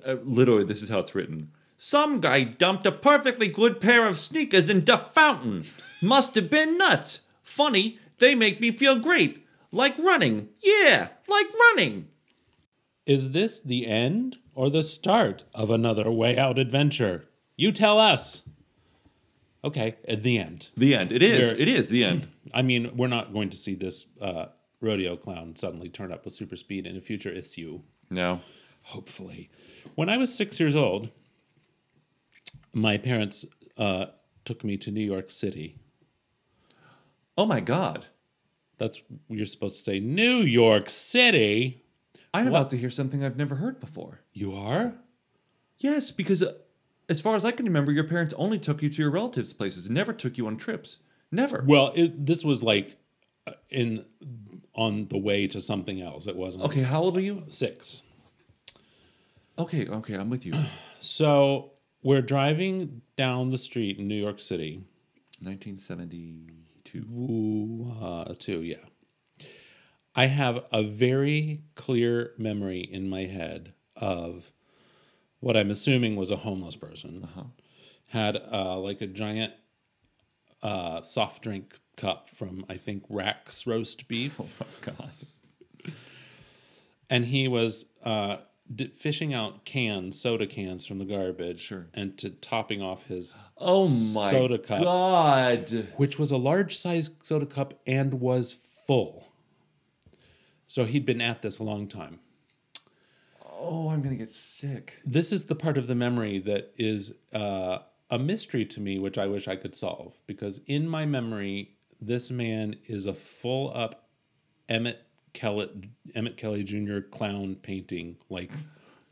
E: uh, literally, this is how it's written. Some guy dumped a perfectly good pair of sneakers in the fountain. Must have been nuts. Funny, they make me feel great. Like running. Yeah, like running.
B: Is this the end or the start of another way out adventure? You tell us. Okay, at the end.
E: The end. It is.
B: We're-
E: It is the end.
B: I mean, we're not going to see this uh, rodeo clown suddenly turn up with super speed in a future issue.
E: No.
B: Hopefully. When I was six years old, my parents uh, took me to New York City.
E: Oh my God.
B: That's you're supposed to say New York City.
E: I'm about to hear something I've never heard before.
B: You are?
E: Yes, because uh, as far as I can remember, your parents only took you to your relatives' places, never took you on trips. Never.
B: Well, it, this was like uh, in on the way to something else. It wasn't
E: Okay, how old are you?
B: six.
E: Okay, okay, I'm with you.
B: So we're driving down the street in New York City.
E: 1972.
B: Ooh, uh, two, yeah. I have a very clear memory in my head of what I'm assuming was a homeless person. Had uh, like a giant uh, soft drink cup from I think Rax roast beef.
E: Oh God.
B: and he was uh, d- fishing out cans, soda cans from the garbage,
E: Sure.
B: and to topping off his
E: Oh my
B: soda cup,
E: God.
B: which was a large size soda cup and was full. So he'd been at this a long time.
E: Oh, I'm gonna get sick.
B: This is the part of the memory that is uh, a mystery to me, which I wish I could solve. Because in my memory, this man is a full up Emmett Kelly, Emmett Kelly Jr. clown painting, like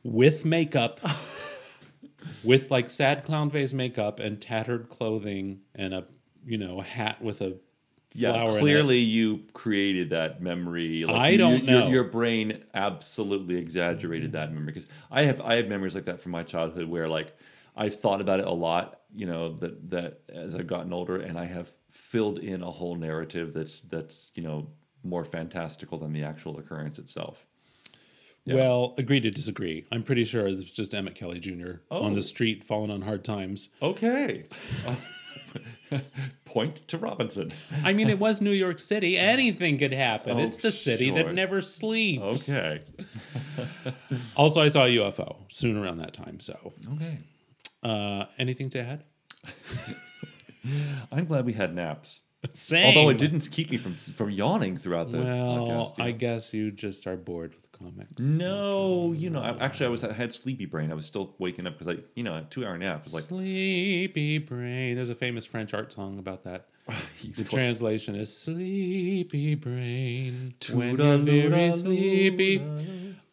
B: with makeup, with like sad clown face makeup and tattered clothing and a you know a hat with a
E: Yeah,
B: flower. in it.
E: clearly you created that memory. Like,
B: I
E: you-
B: don't
E: your-
B: know.
E: Your, brain absolutely exaggerated that memory because I have I have memories like that from my childhood where like I've thought about it a lot. You know that that as I've gotten older, and I have filled in a whole narrative that's that's you know more fantastical than the actual occurrence itself.
B: Well, agree to disagree. I'm pretty sure it was just Emmett Kelly Jr. on
E: Oh.
B: the street falling on hard times.
E: Okay. Point to Robinson.
B: I mean, it was New York City. Anything could happen.
E: Oh,
B: it's the city
E: sure.
B: that never sleeps.
E: Okay.
B: Also, I saw a UFO soon around that time. So,
E: Okay.
B: uh, anything to add?
E: I'm glad we had naps.
B: Same.
E: Although it didn't keep me from from yawning throughout the
B: Well,
E: podcast. you
B: I guess you just are bored with comics.
E: No, you know, I, actually, I was I had sleepy brain. I was still waking up because I, you know, a two hour nap was like
B: Sleepy brain. There's a famous French art song about that. The translation is sleepy brain when you're very sleepy.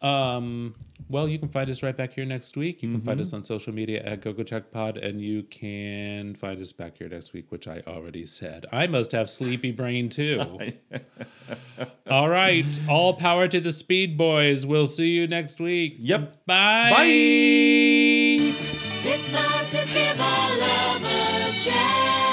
B: Um, well, you can find us right back here next week. You can find us mm-hmm. on social media at GoGoCheckPod, and you can find us back here next week, which I already said. I must have sleepy brain too. all right, all power to the Speed Boys. We'll see you next week.
E: Yep.
B: Bye.
E: Bye.
C: It's time to give our love a chance.